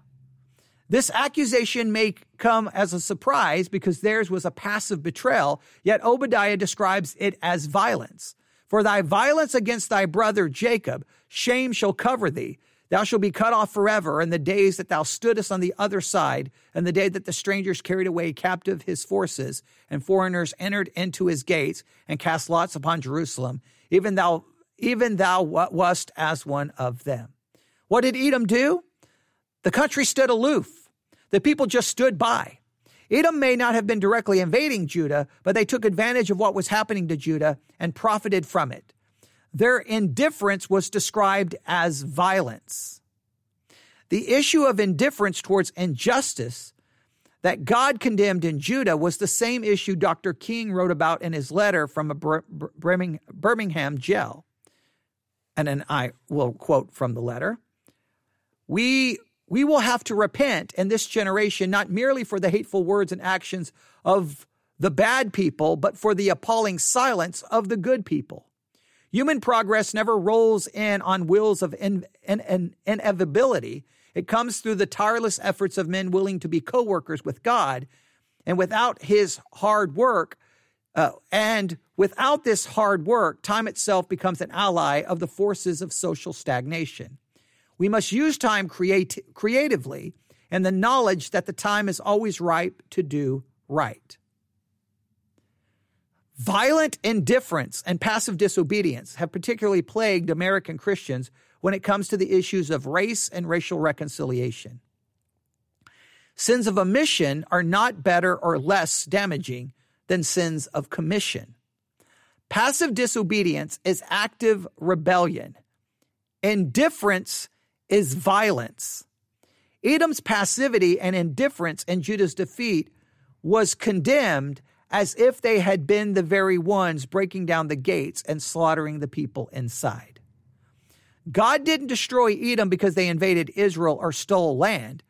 This accusation may come as a surprise because theirs was a passive betrayal, yet Obadiah describes it as violence. For thy violence against thy brother Jacob, shame shall cover thee. Thou shalt be cut off forever in the days that thou stoodest on the other side, and the day that the strangers carried away captive his forces, and foreigners entered into his gates, and cast lots upon Jerusalem. Even thou, even thou wast as one of them. What did Edom do? The country stood aloof. The people just stood by. Edom may not have been directly invading Judah, but they took advantage of what was happening to Judah and profited from it. Their indifference was described as violence. The issue of indifference towards injustice that God condemned in Judah was the same issue Dr. King wrote about in his letter from a Birmingham jail. And then I will quote from the letter. We we will have to repent in this generation, not merely for the hateful words and actions of the bad people, but for the appalling silence of the good people. Human progress never rolls in on wheels of in, in, in, inevitability. It comes through the tireless efforts of men willing to be co workers with God. And without his hard work, uh, and without this hard work, time itself becomes an ally of the forces of social stagnation. We must use time creatively and the knowledge that the time is always ripe to do right. Violent indifference and passive disobedience have particularly plagued American Christians when it comes to the issues of race and racial reconciliation. Sins of omission are not better or less damaging than sins of commission. Passive disobedience is active rebellion. Indifference is violence. Edom's passivity and indifference in Judah's defeat was condemned as if they had been the very ones breaking down the gates and slaughtering the people inside. God didn't destroy Edom because they invaded Israel or stole land.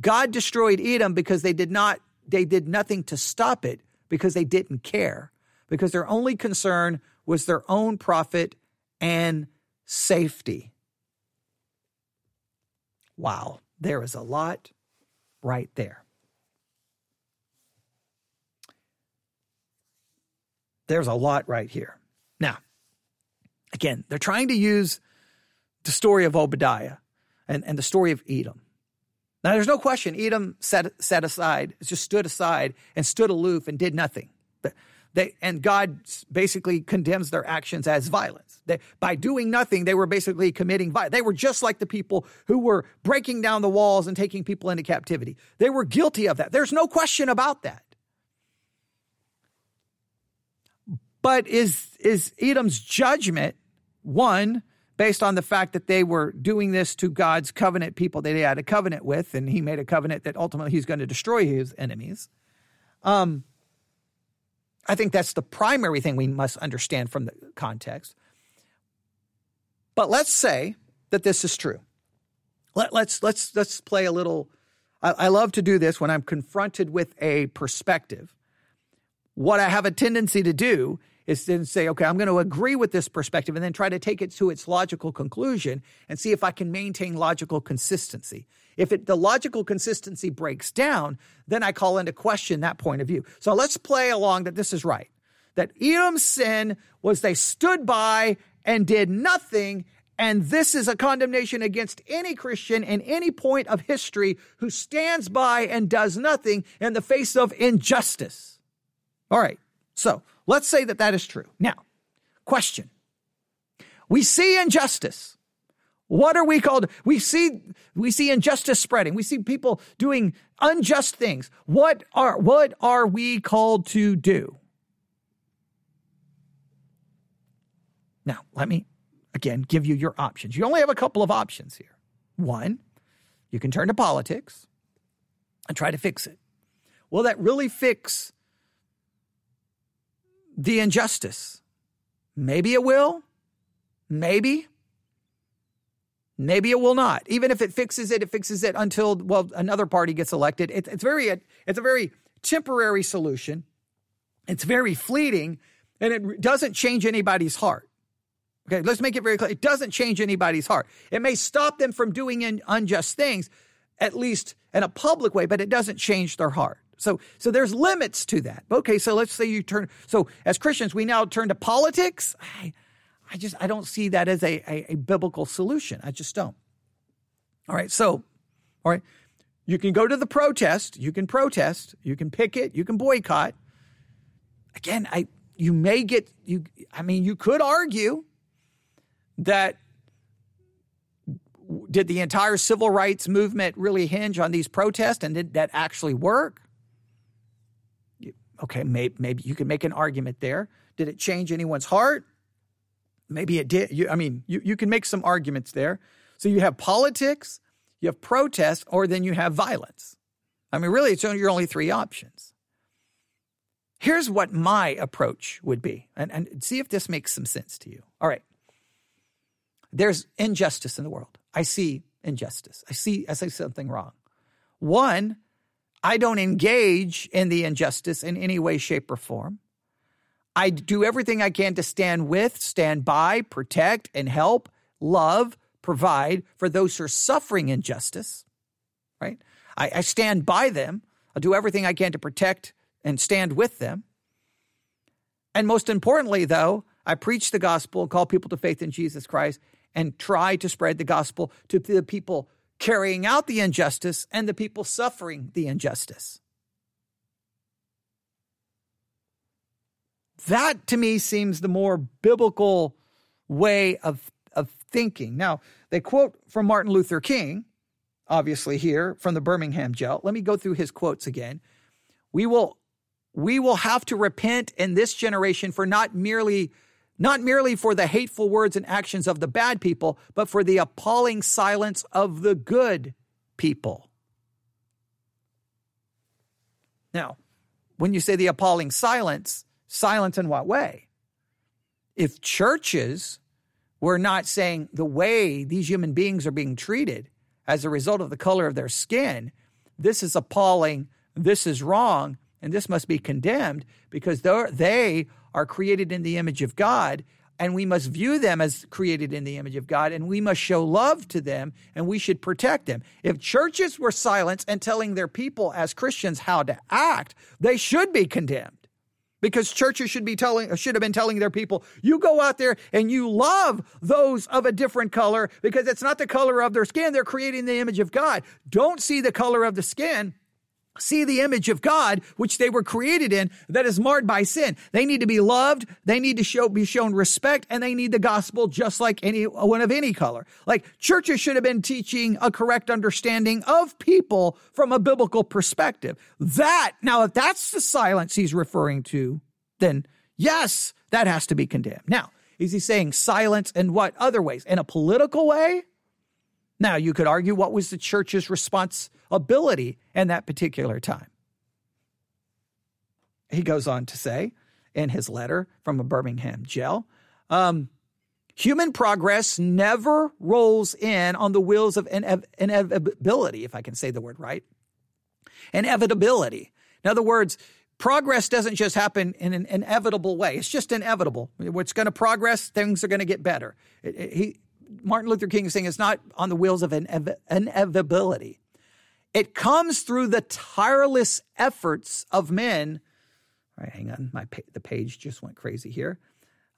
God destroyed Edom because they did not they did nothing to stop it because they didn't care because their only concern was their own profit and safety. Wow, there is a lot right there. There's a lot right here. Now, again, they're trying to use the story of Obadiah and, and the story of Edom. Now, there's no question Edom set, set aside, just stood aside and stood aloof and did nothing. They, and God basically condemns their actions as violence. They, by doing nothing, they were basically committing violence. They were just like the people who were breaking down the walls and taking people into captivity. They were guilty of that. There's no question about that. But is, is Edom's judgment one based on the fact that they were doing this to God's covenant people that he had a covenant with, and he made a covenant that ultimately he's going to destroy his enemies? Um, I think that's the primary thing we must understand from the context. But let's say that this is true. Let, us let's, let's let's play a little. I, I love to do this when I'm confronted with a perspective. What I have a tendency to do is then say, okay, I'm going to agree with this perspective and then try to take it to its logical conclusion and see if I can maintain logical consistency. If it, the logical consistency breaks down, then I call into question that point of view. So let's play along that this is right. That Edom's sin was they stood by and did nothing. And this is a condemnation against any Christian in any point of history who stands by and does nothing in the face of injustice. All right. So let's say that that is true. Now, question. We see injustice. What are we called? We see we see injustice spreading. We see people doing unjust things. What are what are we called to do? Now, let me again give you your options. You only have a couple of options here. One, you can turn to politics and try to fix it. Will that really fix the injustice. Maybe it will. Maybe. Maybe it will not. Even if it fixes it, it fixes it until well another party gets elected. It, it's very it's a very temporary solution. It's very fleeting, and it doesn't change anybody's heart. Okay, let's make it very clear. It doesn't change anybody's heart. It may stop them from doing unjust things, at least in a public way, but it doesn't change their heart. So, so there's limits to that. Okay, so let's say you turn. So as Christians, we now turn to politics. I, I just I don't see that as a, a, a biblical solution. I just don't. All right, so, all right, you can go to the protest. You can protest. You can picket. You can boycott. Again, I you may get you. I mean, you could argue that did the entire civil rights movement really hinge on these protests and did that actually work? Okay, maybe, maybe you can make an argument there. Did it change anyone's heart? Maybe it did. You, I mean, you, you can make some arguments there. So you have politics, you have protest, or then you have violence. I mean, really, it's only your only three options. Here's what my approach would be, and, and see if this makes some sense to you. All right. There's injustice in the world. I see injustice. I see I see something wrong. One, I don't engage in the injustice in any way, shape, or form. I do everything I can to stand with, stand by, protect, and help, love, provide for those who are suffering injustice, right? I, I stand by them. I do everything I can to protect and stand with them. And most importantly, though, I preach the gospel, and call people to faith in Jesus Christ, and try to spread the gospel to the people carrying out the injustice and the people suffering the injustice. That to me seems the more biblical way of, of thinking. Now, they quote from Martin Luther King, obviously here from the Birmingham jail. Let me go through his quotes again. We will we will have to repent in this generation for not merely not merely for the hateful words and actions of the bad people, but for the appalling silence of the good people. Now, when you say the appalling silence, silence in what way? If churches were not saying the way these human beings are being treated as a result of the color of their skin, this is appalling, this is wrong, and this must be condemned because they are created in the image of God and we must view them as created in the image of God, and we must show love to them, and we should protect them. If churches were silent and telling their people as Christians how to act, they should be condemned. Because churches should be telling, should have been telling their people, you go out there and you love those of a different color because it's not the color of their skin. They're creating the image of God. Don't see the color of the skin see the image of God, which they were created in, that is marred by sin. They need to be loved. They need to show, be shown respect and they need the gospel just like anyone of any color. Like churches should have been teaching a correct understanding of people from a biblical perspective. That, now, if that's the silence he's referring to, then yes, that has to be condemned. Now, is he saying silence in what other ways? In a political way? Now, you could argue what was the church's responsibility in that particular time. He goes on to say in his letter from a Birmingham jail um, human progress never rolls in on the wheels of inev- inevitability, if I can say the word right. Inevitability. In other words, progress doesn't just happen in an inevitable way. It's just inevitable. What's going to progress, things are going to get better. It, it, he, Martin Luther King is saying it's not on the wheels of inevitability. It comes through the tireless efforts of men. All right, hang on, my the page just went crazy here.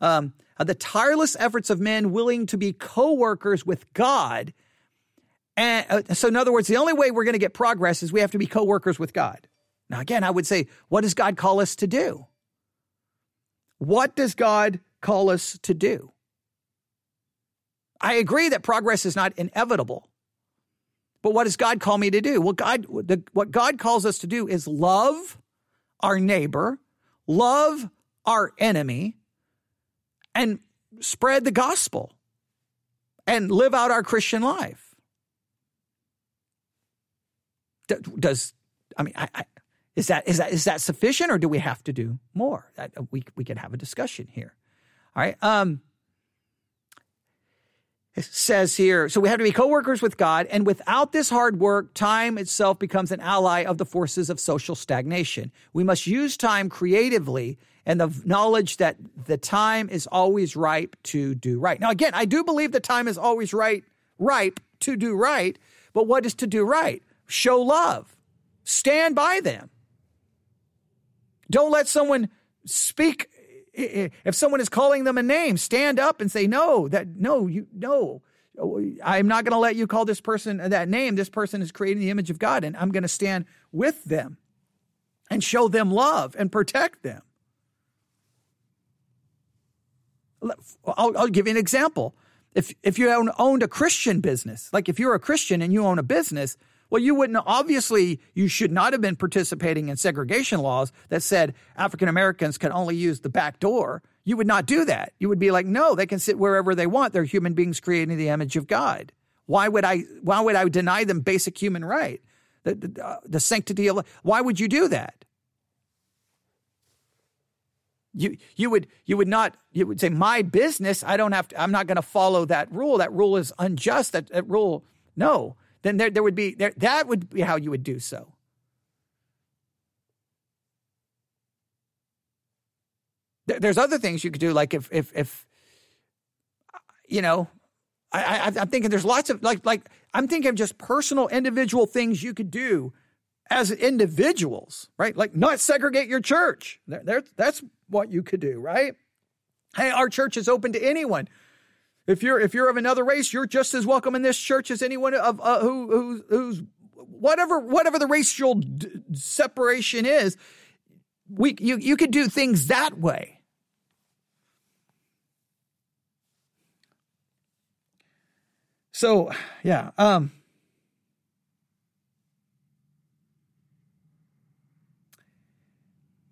Um, the tireless efforts of men willing to be co-workers with God. And uh, so, in other words, the only way we're going to get progress is we have to be co-workers with God. Now, again, I would say, what does God call us to do? What does God call us to do? I agree that progress is not inevitable. But what does God call me to do? Well, God, the, what God calls us to do is love our neighbor, love our enemy, and spread the gospel and live out our Christian life. Does I mean I, I, is that is that is that sufficient, or do we have to do more? That, we we can have a discussion here. All right. Um, says here, so we have to be co-workers with God, and without this hard work, time itself becomes an ally of the forces of social stagnation. We must use time creatively and the knowledge that the time is always ripe to do right. Now, again, I do believe the time is always right, ripe to do right, but what is to do right? Show love. Stand by them. Don't let someone speak if someone is calling them a name, stand up and say, no, that, no, you, no. I'm not going to let you call this person uh, that name. This person is creating the image of God, and I'm going to stand with them and show them love and protect them. I'll, I'll give you an example. If, if you owned a Christian business, like if you're a Christian and you own a business, well, you wouldn't, obviously, you should not have been participating in segregation laws that said African Americans can only use the back door. You would not do that. You would be like, no, they can sit wherever they want. They're human beings creating the image of God. Why would I, why would I deny them basic human right? The, the, uh, the sanctity of, why would you do that? You, you would you would not you would say my business I don't have to I'm not going to follow that rule that rule is unjust that, that rule no then there, there would be there, that would be how you would do so. There's other things you could do, like if if if you know, I, I I'm thinking there's lots of like like I'm thinking of just personal individual things you could do as individuals, right? Like not segregate your church. There, there, that's what you could do, right? Hey, our church is open to anyone. If you're if you're of another race, you're just as welcome in this church as anyone of uh, who who's, who's whatever whatever the racial d- separation is. We you you could do things that way. So yeah, um,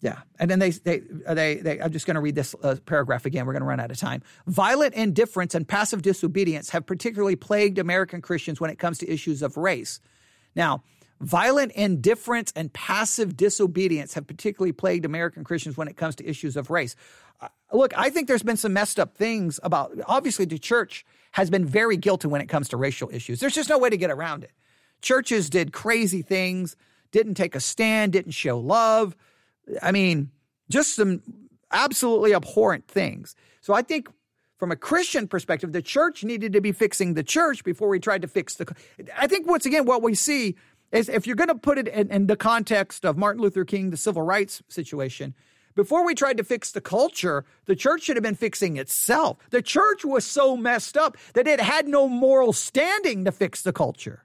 Yeah, and then they they they, they I'm just going to read this uh, paragraph again. We're going to run out of time. Violent indifference and passive disobedience have particularly plagued American Christians when it comes to issues of race. Now, violent indifference and passive disobedience have particularly plagued American Christians when it comes to issues of race. Uh, look, I think there's been some messed up things about. Obviously, the church has been very guilty when it comes to racial issues. There's just no way to get around it. Churches did crazy things, didn't take a stand, didn't show love I mean, just some absolutely abhorrent things. So I think from a Christian perspective, the church needed to be fixing the church before we tried to fix the. I think once again, what we see is if you're going to put it in, in, the context of Martin Luther King, the civil rights situation, before we tried to fix the culture, the church should have been fixing itself. The church was so messed up that it had no moral standing to fix the culture.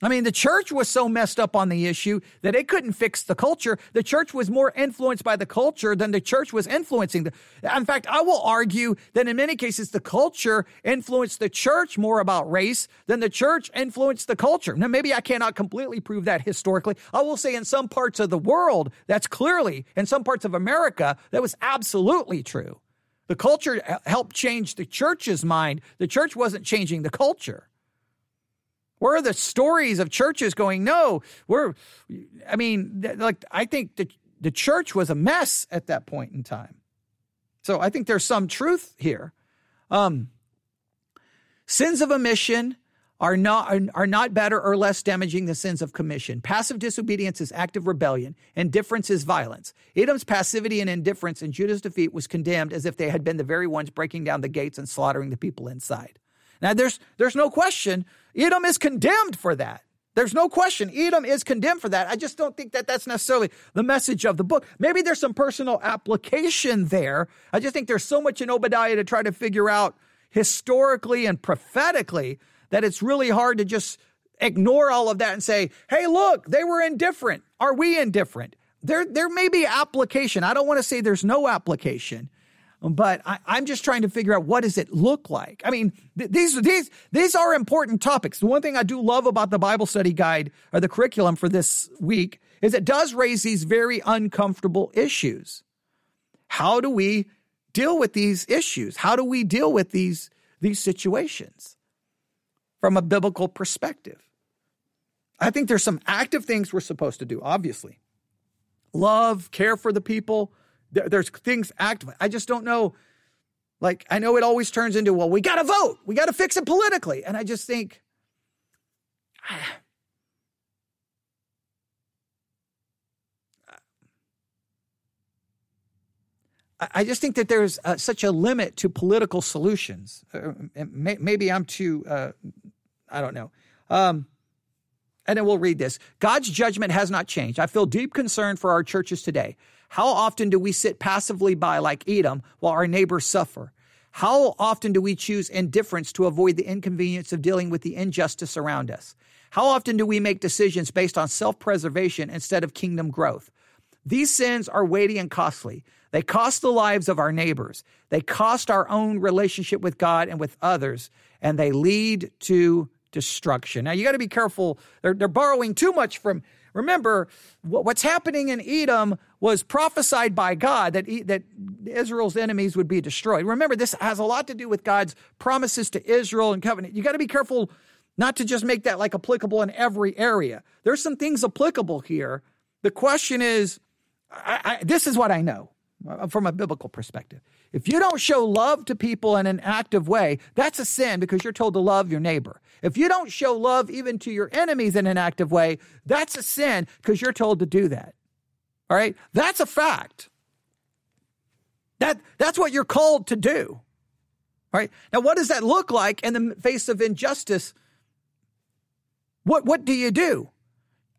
I mean, the church was so messed up on the issue that it couldn't fix the culture. The church was more influenced by the culture than the church was influencing the. In fact, I will argue that in many cases, the culture influenced the church more about race than the church influenced the culture. Now, maybe I cannot completely prove that historically. I will say in some parts of the world, that's clearly, in some parts of America, that was absolutely true. The culture helped change the church's mind. The church wasn't changing the culture. Where are the stories of churches going, no, we're, I mean, like, I think the, the church was a mess at that point in time. So I think there's some truth here. Um, sins of omission are not, are, not better or less damaging than sins of commission. Passive disobedience is active rebellion. Indifference is violence. Edom's passivity and indifference in Judah's defeat was condemned as if they had been the very ones breaking down the gates and slaughtering the people inside. Now, there's, there's no question Edom is condemned for that. There's no question. Edom is condemned for that. I just don't think that that's necessarily the message of the book. Maybe there's some personal application there. I just think there's so much in Obadiah to try to figure out historically and prophetically that it's really hard to just ignore all of that and say, hey, look, they were indifferent. Are we indifferent? There, there may be application. I don't want to say there's no application, but I, am just trying to figure out what does it look like. I mean, th- these these these are important topics. The one thing I do love about the Bible study guide or the curriculum for this week is it does raise these very uncomfortable issues. How do we deal with these issues? How do we deal with these these situations from a biblical perspective? I think there's some active things we're supposed to do, obviously. Love, care for the people, there, there's things active. I just don't know. Like, I know it always turns into, well, we got to vote. We got to fix it politically. And I just think, I just think that there's uh, such a limit to political solutions. Uh, maybe I'm too, uh, I don't know. Um, and then we'll read this. God's judgment has not changed. I feel deep concern for our churches today. How often do we sit passively by like Edom while our neighbors suffer? How often do we choose indifference to avoid the inconvenience of dealing with the injustice around us? How often do we make decisions based on self preservation instead of kingdom growth? These sins are weighty and costly. They cost the lives of our neighbors. They cost our own relationship with God and with others, and they lead to destruction. Now, you got to be careful. They're, they're borrowing too much from Remember, what's happening in Edom was prophesied by God that, that Israel's enemies would be destroyed. Remember, this has a lot to do with God's promises to Israel and covenant. You got to be careful not to just make that like applicable in every area. There's some things applicable here. The question is, I, I, this is what I know uh, from a biblical perspective. If you don't show love to people in an active way, that's a sin because you're told to love your neighbor. If you don't show love even to your enemies in an active way, that's a sin because you're told to do that. All right? That's a fact. That, that's what you're called to do. All right? Now, what does that look like in the face of injustice? What, what do you do?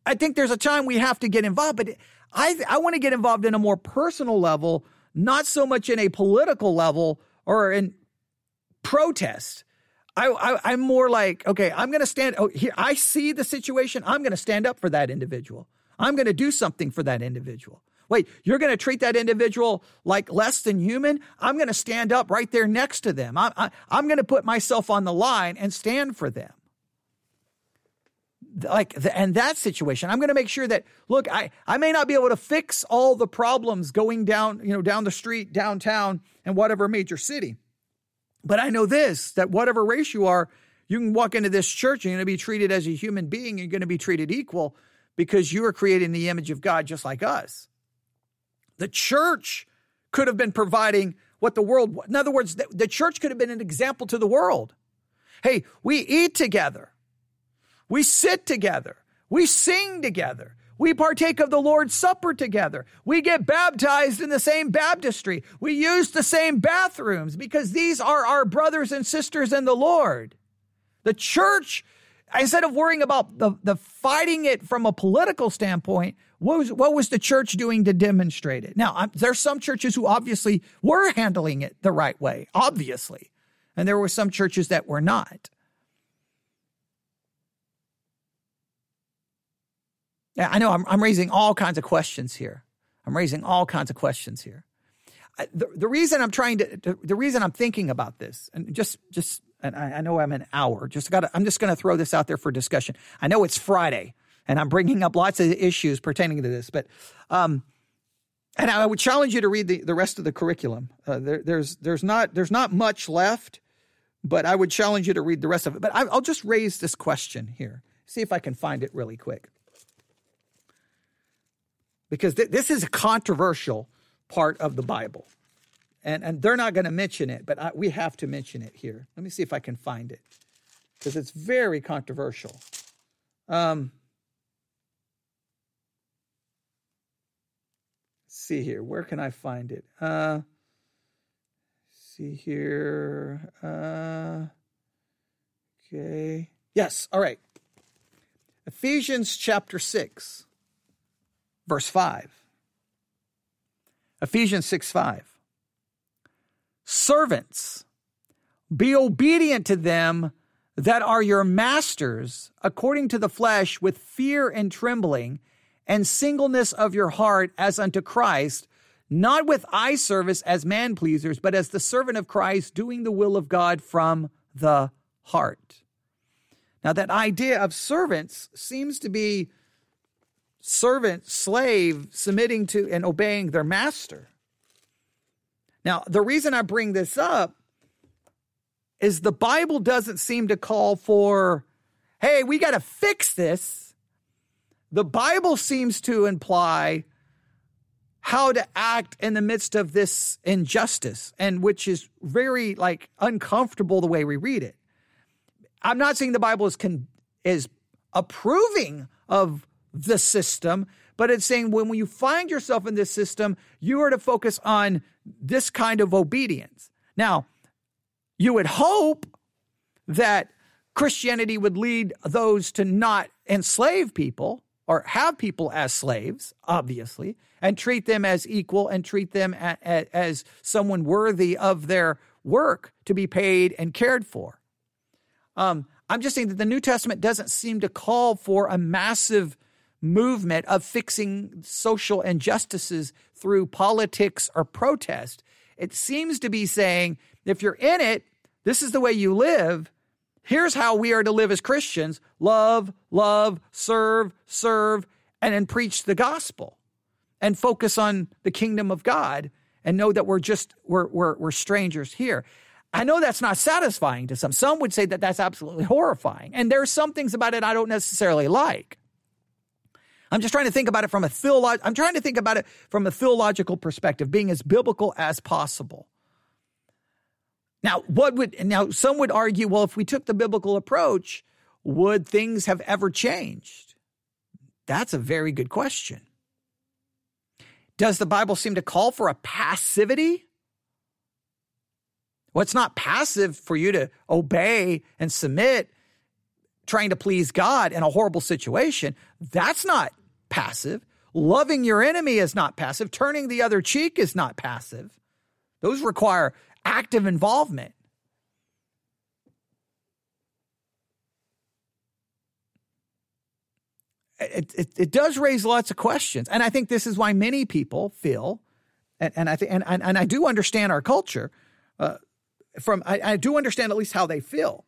I think there's a time we have to get involved, but I, I want to get involved in a more personal level not so much in a political level or in protest. I, am more like, okay, I'm going to stand. Oh, here, I see the situation. I'm going to stand up for that individual. I'm going to do something for that individual. Wait, you're going to treat that individual like less than human? I'm going to stand up right there next to them. I, I, I'm going to put myself on the line and stand for them like the, and that situation i'm going to make sure that look i i may not be able to fix all the problems going down you know down the street downtown and whatever major city but i know this that whatever race you are you can walk into this church and you're going to be treated as a human being you're going to be treated equal because you are created in the image of god just like us the church could have been providing what the world in other words the, the church could have been an example to the world hey we eat together we sit together. We sing together. We partake of the Lord's Supper together. We get baptized in the same baptistry. We use the same bathrooms because these are our brothers and sisters in the Lord. The church, instead of worrying about the, the fighting it from a political standpoint, what was, what was the church doing to demonstrate it? Now, I'm, some churches who obviously were handling it the right way, obviously. And there were some churches that were not. Yeah, I know I'm, I'm raising all kinds of questions here. I'm raising all kinds of questions here. The, the reason I'm trying to, the reason I'm thinking about this, and just, just, and I, I know I'm an hour. Just got. I'm just going to throw this out there for discussion. I know it's Friday, and I'm bringing up lots of issues pertaining to this, but, um, and I would challenge you to read the, the rest of the curriculum. Uh, there, there's there's not there's not much left, but I would challenge you to read the rest of it. But I, I'll just raise this question here. See if I can find it really quick because th- this is a controversial part of the Bible. And, and they're not going to mention it, but I, we have to mention it here. Let me see if I can find it because it's very controversial. Um, see here. Where can I find it? Uh, see here. Uh, okay. Yes. All right. Ephesians chapter 6 verse 5. Ephesians 6 5. Servants, be obedient to them that are your masters according to the flesh with fear and trembling and singleness of your heart as unto Christ, not with eye service as man pleasers, but as the servant of Christ, doing the will of God from the heart. Now, that idea of servants seems to be servant, slave submitting to and obeying their master. Now, the reason I bring this up is the Bible doesn't seem to call for, hey, we got to fix this. The Bible seems to imply how to act in the midst of this injustice, and which is very like uncomfortable the way we read it. I'm not saying the Bible is con- is approving of the system, but it's saying when you find yourself in this system, you are to focus on this kind of obedience. Now, you would hope that Christianity would lead those to not enslave people or have people as slaves, obviously, and treat them as equal and treat them as someone worthy of their work to be paid and cared for. Um, I'm just saying that the New Testament doesn't seem to call for a massive movement of fixing social injustices through politics or protest. It seems to be saying if you're in it, this is the way you live. Here's how we are to live as Christians love, love, serve, serve, and then preach the gospel and focus on the kingdom of God and know that we're just, we're, we're, we're strangers here. I know that's not satisfying to some. Some would say that that's absolutely horrifying. And there are some things about it I don't necessarily like. I'm just trying to think about it from a theolog- I'm trying to think about it from a theological perspective, being as biblical as possible. Now, what would now some would argue, well, if we took the biblical approach, would things have ever changed? That's a very good question. Does the Bible seem to call for a passivity? Well, it's not passive for you to obey and submit, trying to please God in a horrible situation. That's not passive. Loving your enemy is not passive. Turning the other cheek is not passive. Those require active involvement. it, it, it, does raise lots of questions. And I think this is why many people feel, and, and I think, and, and, and, I do understand our culture. Uh, from I, I do understand at least how they feel.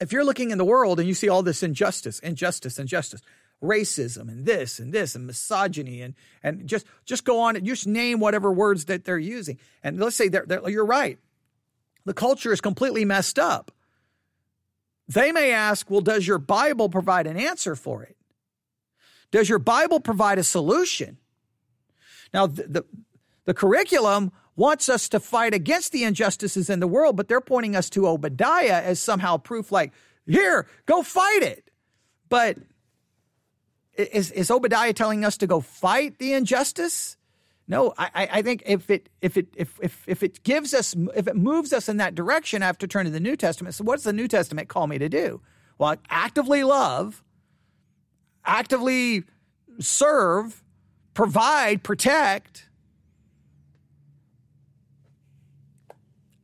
If you're looking in the world and you see all this injustice, injustice, injustice, racism and this and this and misogyny and and just just go on and just name whatever words that they're using. And let's say they're, they're, you're right. The culture is completely messed up. They may ask, well, does your Bible provide an answer for it? Does your Bible provide a solution? Now, the, the, the curriculum wants us to fight against the injustices in the world, but they're pointing us to Obadiah as somehow proof like, here, go fight it. But is, is Obadiah telling us to go fight the injustice? No, I, I think if it if it if, if if it gives us if it moves us in that direction, I have to turn to the New Testament. So what does the New Testament call me to do? Well, actively love, actively serve, provide, protect.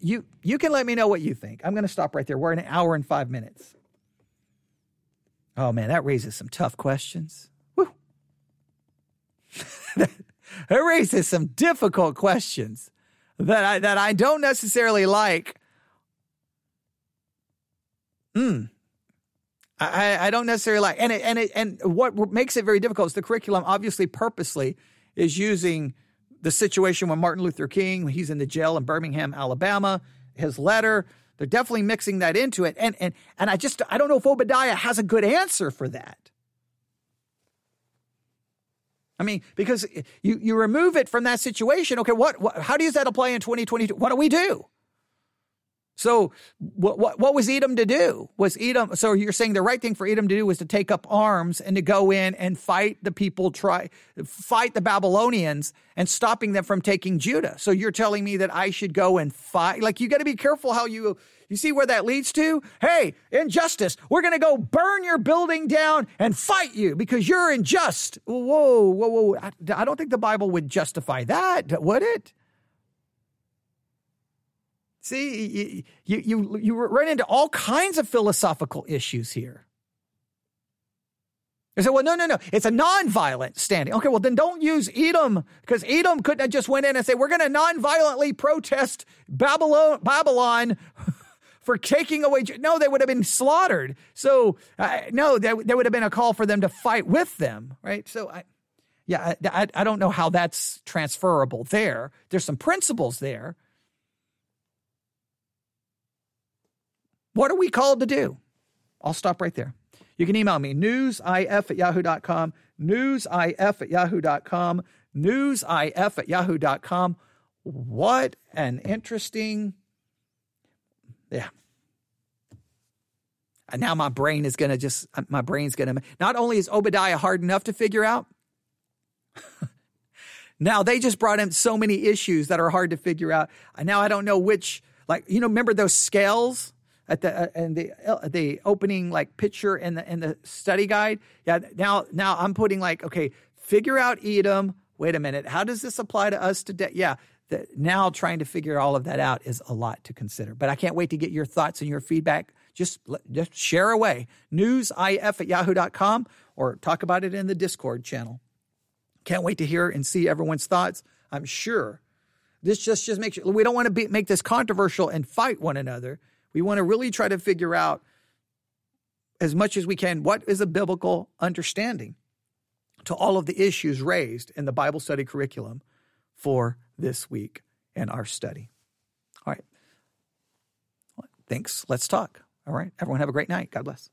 You you can let me know what you think. I'm going to stop right there. We're an hour and five minutes. Oh man, that raises some tough questions. Woo. that raises some difficult questions that I that I don't necessarily like. Hmm. I, I don't necessarily like, and it, and it, and what makes it very difficult is the curriculum. Obviously, purposely is using the situation when Martin Luther King, he's in the jail in Birmingham, Alabama, his letter, they're definitely mixing that into it. And and and I just I don't know if Obadiah has a good answer for that. I mean, because you you remove it from that situation. Okay, what, what how does that apply in 2022? What do we do? So what, what, what was Edom to do? Was Edom, so you're saying the right thing for Edom to do was to take up arms and to go in and fight the people, try, fight the Babylonians and stopping them from taking Judah. So you're telling me that I should go and fight? Like you got to be careful how you, you see where that leads to? Hey, injustice. We're going to go burn your building down and fight you because you're unjust. Whoa, whoa, whoa. I, I don't think the Bible would justify that, would it? See, you, you, you run into all kinds of philosophical issues here. They said, well, no, no, no. It's a nonviolent standing. Okay, well, then don't use Edom because Edom couldn't have just went in and say, we're going to nonviolently protest Babylon, Babylon for taking away. No, they would have been slaughtered. So, uh, no, there, there would have been a call for them to fight with them, right? So, I, yeah, I, I don't know how that's transferable there. There's some principles there. What are we called to do? I'll stop right there. You can email me, newsif at yahoo.com, newsif at yahoo.com, newsif at yahoo.com. What an interesting, yeah. And now my brain is going to just, my brain's going to, not only is Obadiah hard enough to figure out, now they just brought in so many issues that are hard to figure out. Now I don't know which, like, you know, remember those scales? At the uh, and the uh, the opening like picture in the in the study guide. Yeah, now now I'm putting like okay, figure out Edom. Wait a minute, how does this apply to us today? Yeah, the, now trying to figure all of that out is a lot to consider. But I can't wait to get your thoughts and your feedback. Just just share away newsif at yahoo.com or talk about it in the Discord channel. Can't wait to hear and see everyone's thoughts. I'm sure this just just makes we don't want to be, make this controversial and fight one another. We want to really try to figure out as much as we can what is a biblical understanding to all of the issues raised in the Bible study curriculum for this week and our study. All right. Thanks. Let's talk. All right. Everyone have a great night. God bless.